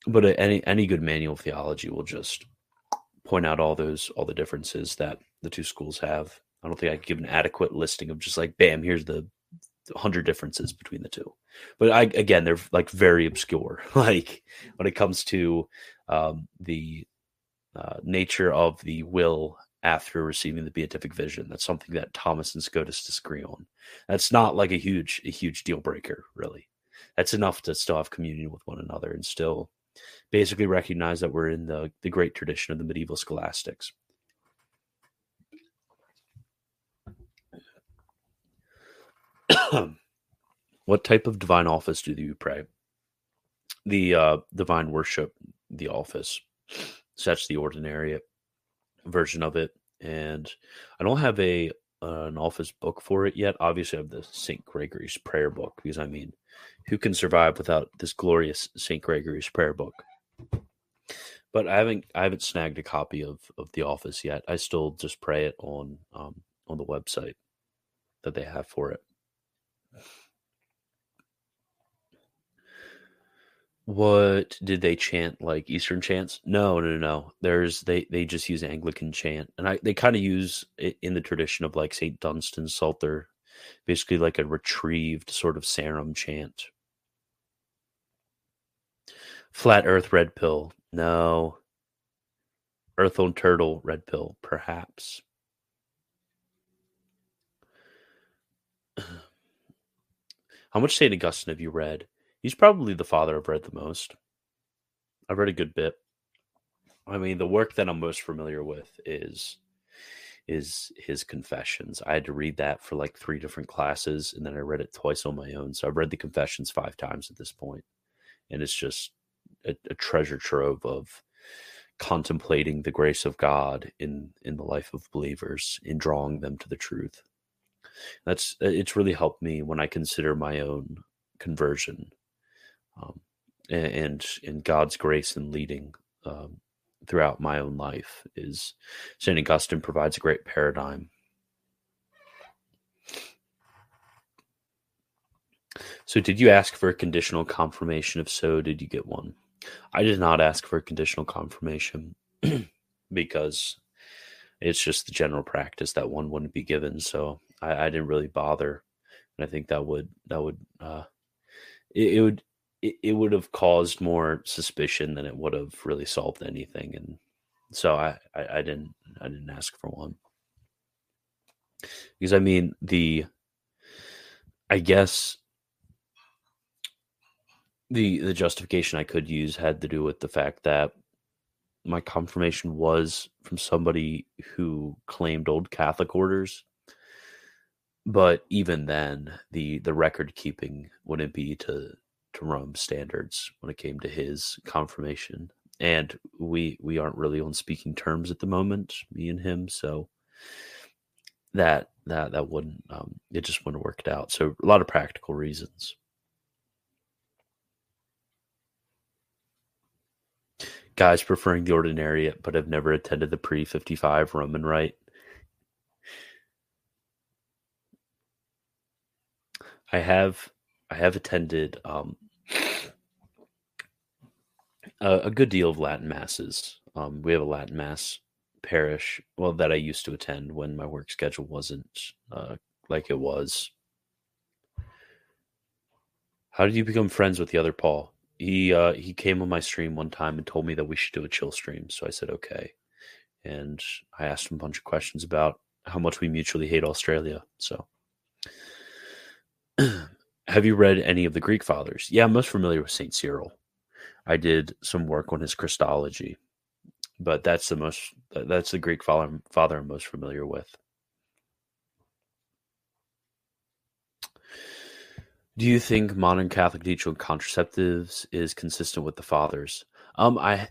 But any any good manual theology will just point out all those all the differences that the two schools have. I don't think I could give an adequate listing of just like, bam, here's the hundred differences between the two. But I again, they're like very obscure. like when it comes to um, the uh, nature of the will after receiving the beatific vision. That's something that Thomas and Scotus disagree on. That's not like a huge a huge deal breaker, really. That's enough to still have communion with one another and still basically recognize that we're in the the great tradition of the medieval scholastics. what type of divine office do you pray? The uh, divine worship, the office. That's the ordinary version of it. And I don't have a an office book for it yet. Obviously, I have the St. Gregory's prayer book because I mean, who can survive without this glorious St. Gregory's prayer book? But I haven't I haven't snagged a copy of of the office yet. I still just pray it on um, on the website that they have for it. What did they chant like Eastern chants? No, no, no, no. There's they they just use Anglican chant, and I they kind of use it in the tradition of like Saint Dunstan's Psalter, basically like a retrieved sort of Sarum chant. Flat Earth red pill, no. Earth on turtle red pill, perhaps. How much Saint Augustine have you read? He's probably the father I've read the most. I've read a good bit. I mean, the work that I'm most familiar with is is his confessions. I had to read that for like three different classes, and then I read it twice on my own. So I've read the confessions five times at this point, and it's just a, a treasure trove of contemplating the grace of God in in the life of believers, in drawing them to the truth. That's it's really helped me when I consider my own conversion um, and in God's grace and leading um, throughout my own life is St. Augustine provides a great paradigm. So, did you ask for a conditional confirmation? If so, did you get one? I did not ask for a conditional confirmation because it's just the general practice that one wouldn't be given. So, I, I didn't really bother, and I think that would that would uh, it, it would it, it would have caused more suspicion than it would have really solved anything and so I, I i didn't i didn't ask for one. Because i mean the i guess the the justification i could use had to do with the fact that my confirmation was from somebody who claimed old catholic orders but even then the the record keeping wouldn't be to to Rome standards when it came to his confirmation. And we we aren't really on speaking terms at the moment, me and him. So that that that wouldn't um, it just wouldn't have worked out. So a lot of practical reasons. Guys preferring the ordinariate, but have never attended the pre fifty five Roman rite. I have I have attended um, a, a, good deal of Latin masses. Um, we have a Latin mass parish, well, that I used to attend when my work schedule wasn't uh, like it was. How did you become friends with the other Paul? He uh, he came on my stream one time and told me that we should do a chill stream. So I said okay, and I asked him a bunch of questions about how much we mutually hate Australia. So. Have you read any of the Greek fathers? Yeah, I'm most familiar with St. Cyril. I did some work on his Christology, but that's the most that's the Greek father, father I'm most familiar with. Do you think modern Catholic teaching on contraceptives is consistent with the fathers? Um, I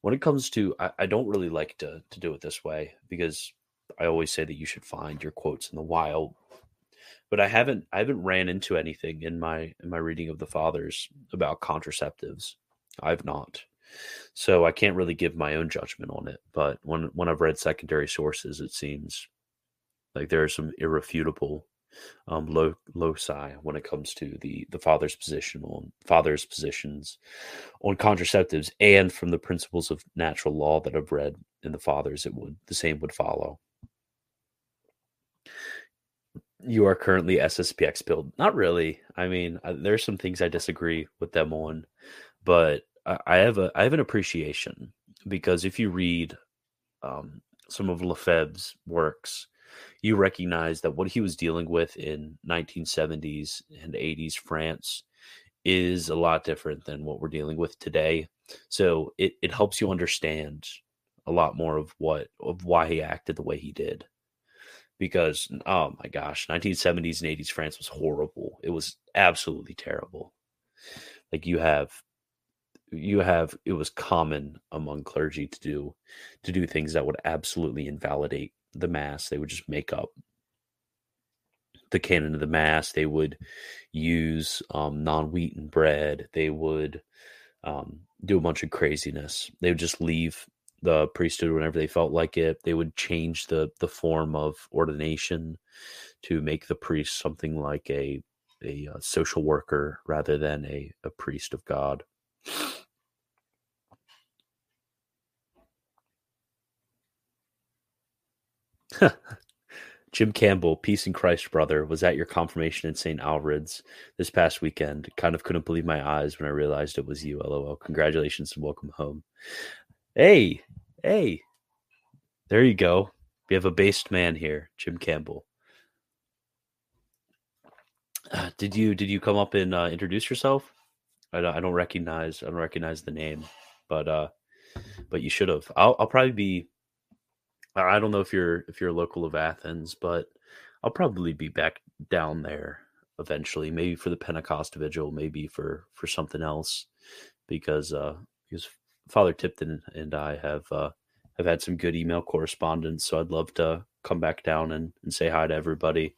when it comes to I, I don't really like to to do it this way because I always say that you should find your quotes in the wild but I haven't I haven't ran into anything in my in my reading of the fathers about contraceptives. I've not. So I can't really give my own judgment on it. But when when I've read secondary sources, it seems like there are some irrefutable um, low loci when it comes to the the father's position on father's positions on contraceptives and from the principles of natural law that I've read in the fathers, it would the same would follow you are currently SSPX build. Not really. I mean, there's some things I disagree with them on, but I have a I have an appreciation because if you read um, some of Lefebvre's works, you recognize that what he was dealing with in 1970s and 80s France is a lot different than what we're dealing with today. So it, it helps you understand a lot more of what of why he acted the way he did because oh my gosh 1970s and 80s france was horrible it was absolutely terrible like you have you have it was common among clergy to do to do things that would absolutely invalidate the mass. They would just make up the canon of the mass. They would use um, non-wheaten bread. They would um, do a bunch of craziness. They would just leave the priesthood whenever they felt like it. They would change the the form of ordination to make the priest something like a a, uh social worker rather than a, a priest of God. Jim Campbell, peace in Christ, brother, was at your confirmation in St. Alfred's this past weekend. Kind of couldn't believe my eyes when I realized it was you. LOL. Congratulations and welcome home. Hey, hey, there you go. We have a based man here, Jim Campbell. Uh, did you did you come up and uh, introduce yourself? I don't, I don't recognize I don't recognize the name, but uh, but you should have. I'll I'll probably be. I don't know if you're if you're a local of Athens, but I'll probably be back down there eventually. Maybe for the Pentecost vigil, maybe for for something else, because uh, because Father Tipton and I have uh, have had some good email correspondence. So I'd love to come back down and, and say hi to everybody.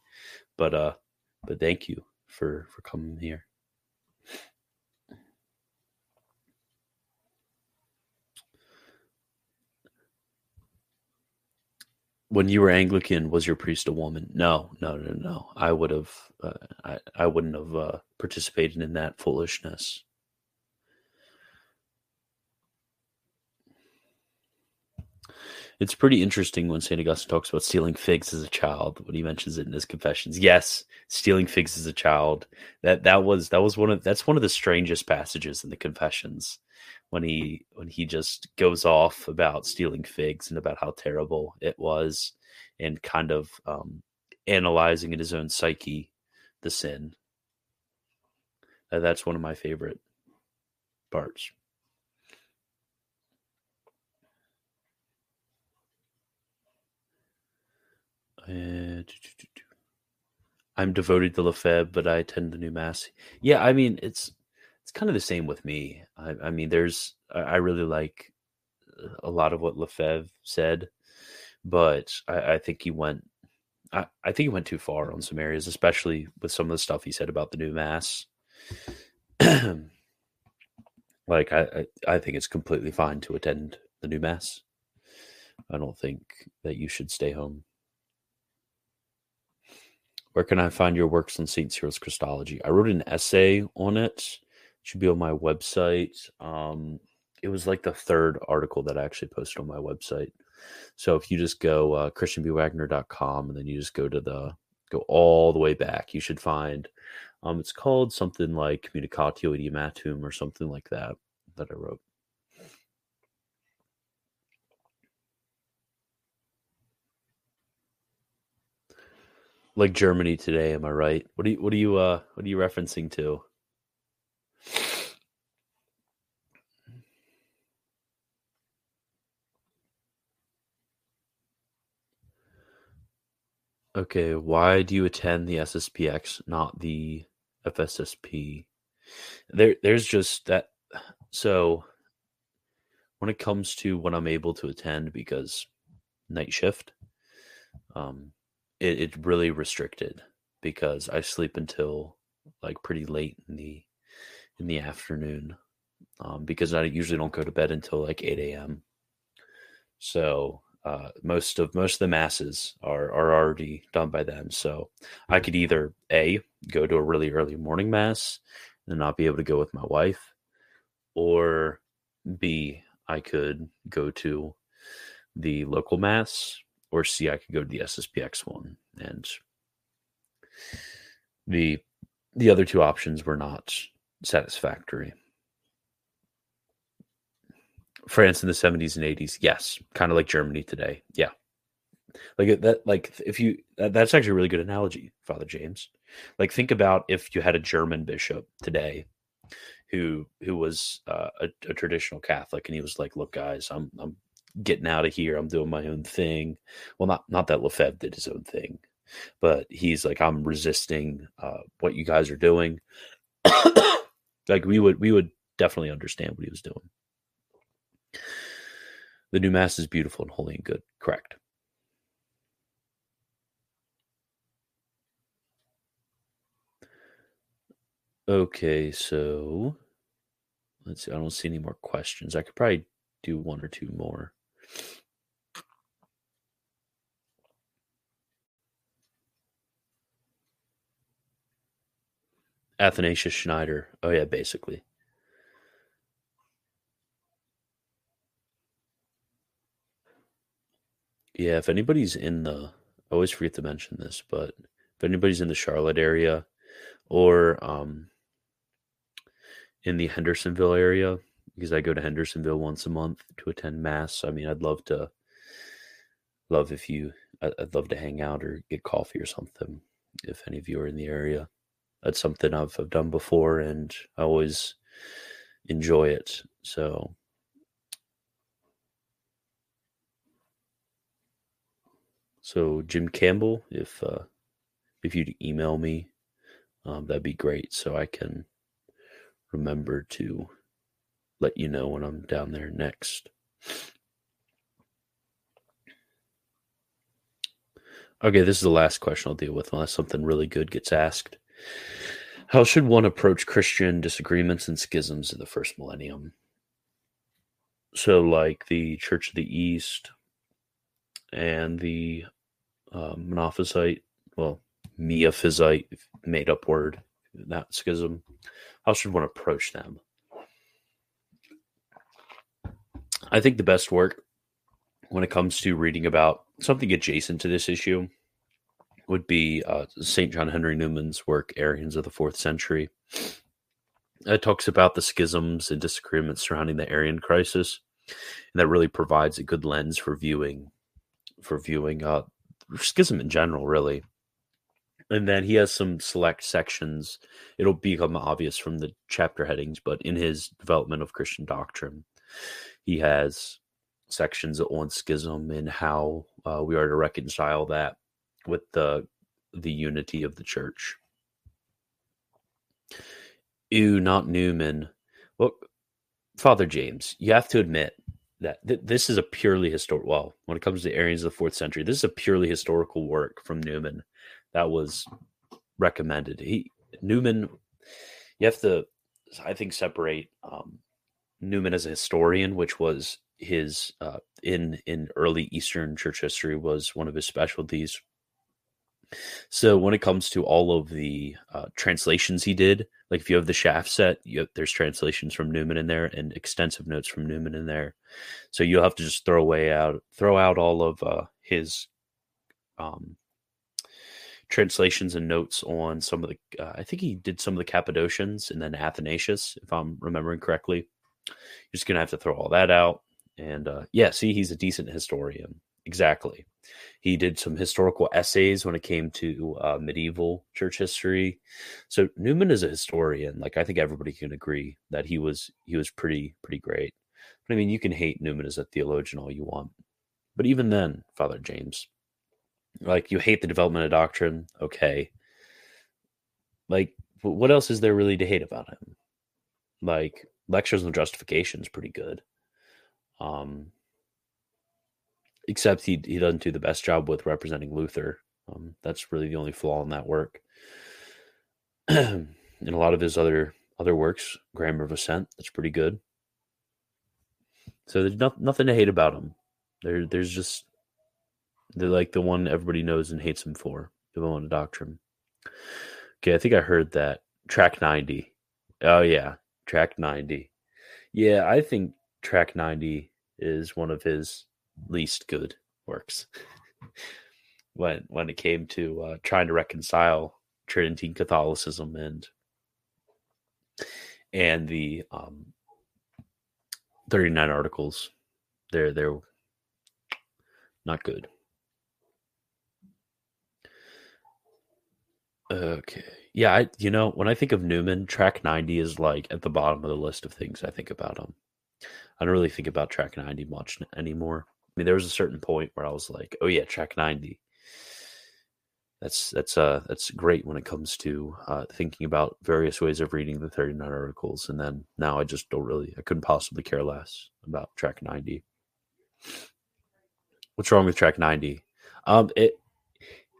But uh, but thank you for for coming here. When you were Anglican, was your priest a woman? No, no, no, no. I would have, uh, I, I wouldn't have uh, participated in that foolishness. It's pretty interesting when St. Augustine talks about stealing figs as a child when he mentions it in his confessions. Yes, stealing figs as a child. That that was that was one of that's one of the strangest passages in the confessions when he when he just goes off about stealing figs and about how terrible it was and kind of um, analyzing in his own psyche the sin. Uh, that's one of my favorite parts. Uh, I'm devoted to Lefebvre, but I attend the new mass. Yeah, I mean it's it's kind of the same with me. I, I mean, there's I, really like a lot of what Lefebvre said, but I, I think he went. I, I think he went too far on some areas, especially with some of the stuff he said about the new mass. like I, I, I think it's completely fine to attend the new mass. I don't think that you should stay home. Where can I find your works on St. Cyril's Christology? I wrote an essay on it. It should be on my website. Um, it was like the third article that I actually posted on my website. So if you just go uh, christianbwagner.com and then you just go to the go all the way back, you should find um, it's called something like Communicatio Idiomatum or something like that that I wrote. Like Germany today. Am I right? What are you what are you uh what are you referencing to? Okay, why do you attend the SSPX, not the FSSP? There, there's just that. So, when it comes to when I'm able to attend, because night shift, um, it, it's really restricted because I sleep until like pretty late in the in the afternoon um, because I usually don't go to bed until like eight a.m. So uh, most of most of the masses are are already done by then. So I could either a go to a really early morning mass and not be able to go with my wife, or b I could go to the local mass or C, I could go to the SSPX one. And the the other two options were not satisfactory. France in the 70s and 80s, yes, kind of like Germany today. Yeah. Like that like if you that, that's actually a really good analogy, Father James. Like think about if you had a German bishop today who who was uh, a, a traditional Catholic and he was like, "Look guys, I'm I'm getting out of here. I'm doing my own thing. Well, not not that Lefebvre did his own thing, but he's like, I'm resisting uh, what you guys are doing. like we would we would definitely understand what he was doing. The new mass is beautiful and holy and good. Correct. Okay, so let's see. I don't see any more questions. I could probably do one or two more. Athanasius Schneider. Oh yeah, basically. Yeah, if anybody's in the, I always forget to mention this, but if anybody's in the Charlotte area or um, in the Hendersonville area, because I go to Hendersonville once a month to attend mass. I mean, I'd love to, love if you, I'd love to hang out or get coffee or something. If any of you are in the area, that's something I've, I've done before, and I always enjoy it. So So Jim Campbell, if uh, if you'd email me, um, that'd be great, so I can remember to let you know when I'm down there next. Okay, this is the last question I'll deal with, unless something really good gets asked. How should one approach Christian disagreements and schisms in the first millennium? So, like the Church of the East and the uh, Monophysite, well, Miaphysite, made up word, that schism. How should one approach them? I think the best work when it comes to reading about something adjacent to this issue would be uh, St. John Henry Newman's work, Arians of the Fourth Century. It talks about the schisms and disagreements surrounding the Arian crisis, and that really provides a good lens for viewing for viewing uh, schism in general, really. And then he has some select sections. It'll become obvious from the chapter headings, but in his development of Christian doctrine, he has sections on schism and how uh, we are to reconcile that with the the unity of the church. Ew, not Newman. Well, Father James, you have to admit that th- this is a purely historical. Well, when it comes to Arians of the fourth century, this is a purely historical work from Newman that was recommended. He Newman, you have to, I think, separate um, Newman as a historian, which was his uh, in in early Eastern Church history was one of his specialties. So when it comes to all of the uh, translations he did, like if you have the Schaff set, have, there's translations from Newman in there and extensive notes from Newman in there. So you'll have to just throw away out throw out all of uh, his um, translations and notes on some of the. Uh, I think he did some of the Cappadocians and then Athanasius, if I'm remembering correctly. You're just gonna have to throw all that out. And uh, yeah, see, he's a decent historian. Exactly. He did some historical essays when it came to uh, medieval church history. So Newman is a historian. Like I think everybody can agree that he was he was pretty pretty great. But I mean, you can hate Newman as a theologian all you want, but even then, Father James, like you hate the development of doctrine, okay. Like, what else is there really to hate about him? Like lectures on justification is pretty good. Um, except he he doesn't do the best job with representing Luther. Um, that's really the only flaw in that work. in a lot of his other other works, Grammar of Assent, that's pretty good. So there's no, nothing to hate about him. There there's just they're like the one everybody knows and hates him for, development of doctrine. Okay, I think I heard that Tract ninety. Oh yeah, Tract ninety. Yeah, I think Tract ninety is one of his least good works when when it came to uh, trying to reconcile Tridentine Catholicism and and the um, 39 articles. They're they're not good. Okay. Yeah, I you know, when I think of Newman, Tract 90 is like at the bottom of the list of things I think about him. I don't really think about Tract 90 much anymore. I mean, there was a certain point where I was like, "Oh yeah, Tract 90." That's that's uh that's great when it comes to uh, thinking about various ways of reading the 39 articles, and then now I just don't really, I couldn't possibly care less about Tract 90. What's wrong with Tract 90? Um, it.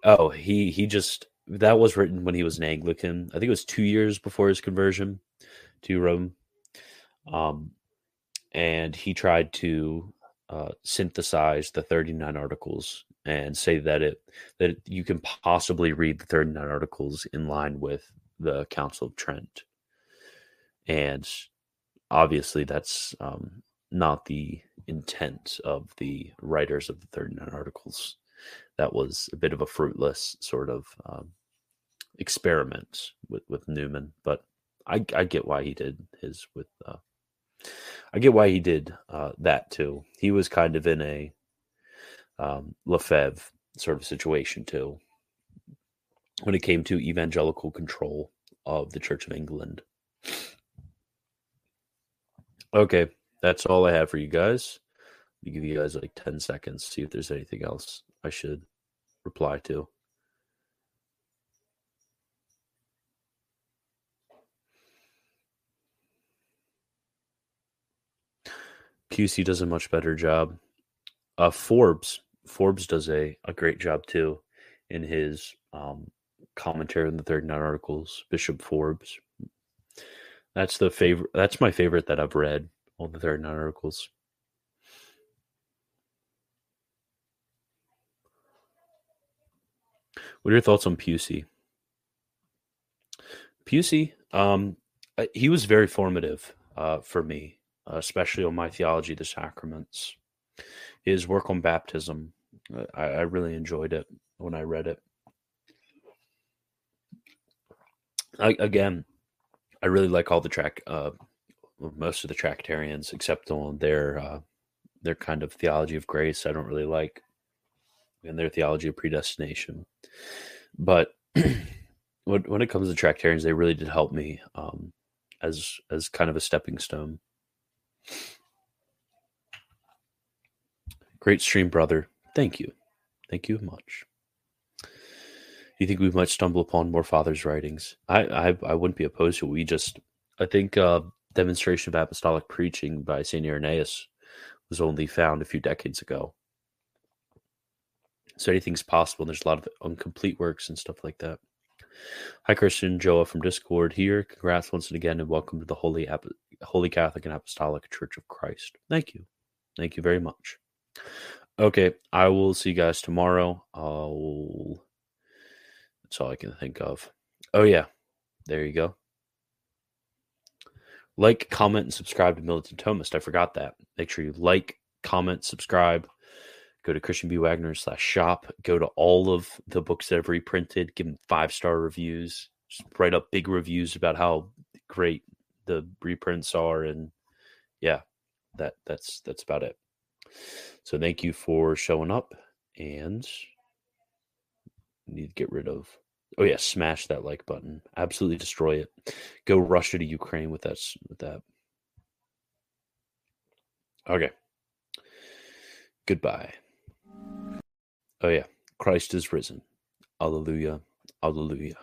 Oh, he he just that was written when he was an Anglican. I think it was two years before his conversion to Rome. Um, and he tried to uh, synthesize the 39 articles and say that it that you can possibly read the 39 articles in line with the Council of Trent. And obviously, that's um, not the intent of the writers of the 39 articles. That was a bit of a fruitless sort of um, experiment with, with Newman, but I, I get why he did his with. Uh, I get why he did uh, that too. He was kind of in a um, Lefebvre sort of situation too when it came to evangelical control of the Church of England. Okay, that's all I have for you guys. I'll give you guys like 10 seconds, see if there's anything else I should reply to. QC does a much better job. Uh, Forbes, Forbes does a, a great job too in his um, commentary on the third 39 articles. Bishop Forbes. That's the favorite. That's my favorite that I've read. All the third 39 articles. What are your thoughts on Pusey? Pusey, um, he was very formative uh, for me, uh, especially on my theology of the sacraments. His work on baptism, uh, I, I really enjoyed it when I read it. I, again, I really like all the track, uh, most of the Tractarians, except on their uh, their kind of theology of grace. I don't really like, and their theology of predestination. But when when it comes to Tractarians, they really did help me um, as as kind of a stepping stone. Great stream, brother. Thank you, thank you much. Do you think we might stumble upon more fathers' writings? I I, I wouldn't be opposed to it. We just I think uh, demonstration of apostolic preaching by Saint Irenaeus was only found a few decades ago. So anything's possible. There's a lot of incomplete works and stuff like that. Hi, Christian Joa from Discord here. Congrats once again, and welcome to the Holy Ap- Holy Catholic and Apostolic Church of Christ. Thank you, thank you very much. Okay, I will see you guys tomorrow. I'll. That's all I can think of. Oh yeah, there you go. Like, comment, and subscribe to Militant Thomist. I forgot that. Make sure you like, comment, subscribe go to Christian B. Wagner slash shop, go to all of the books that I've reprinted, give them five star reviews, just write up big reviews about how great the reprints are. And yeah, that that's that's about it. So thank you for showing up and need to get rid of oh yeah, smash that like button. Absolutely destroy it. Go Russia to Ukraine with that with that. Okay. Goodbye. Oh, yeah. Christ is risen. Alleluia. Alleluia.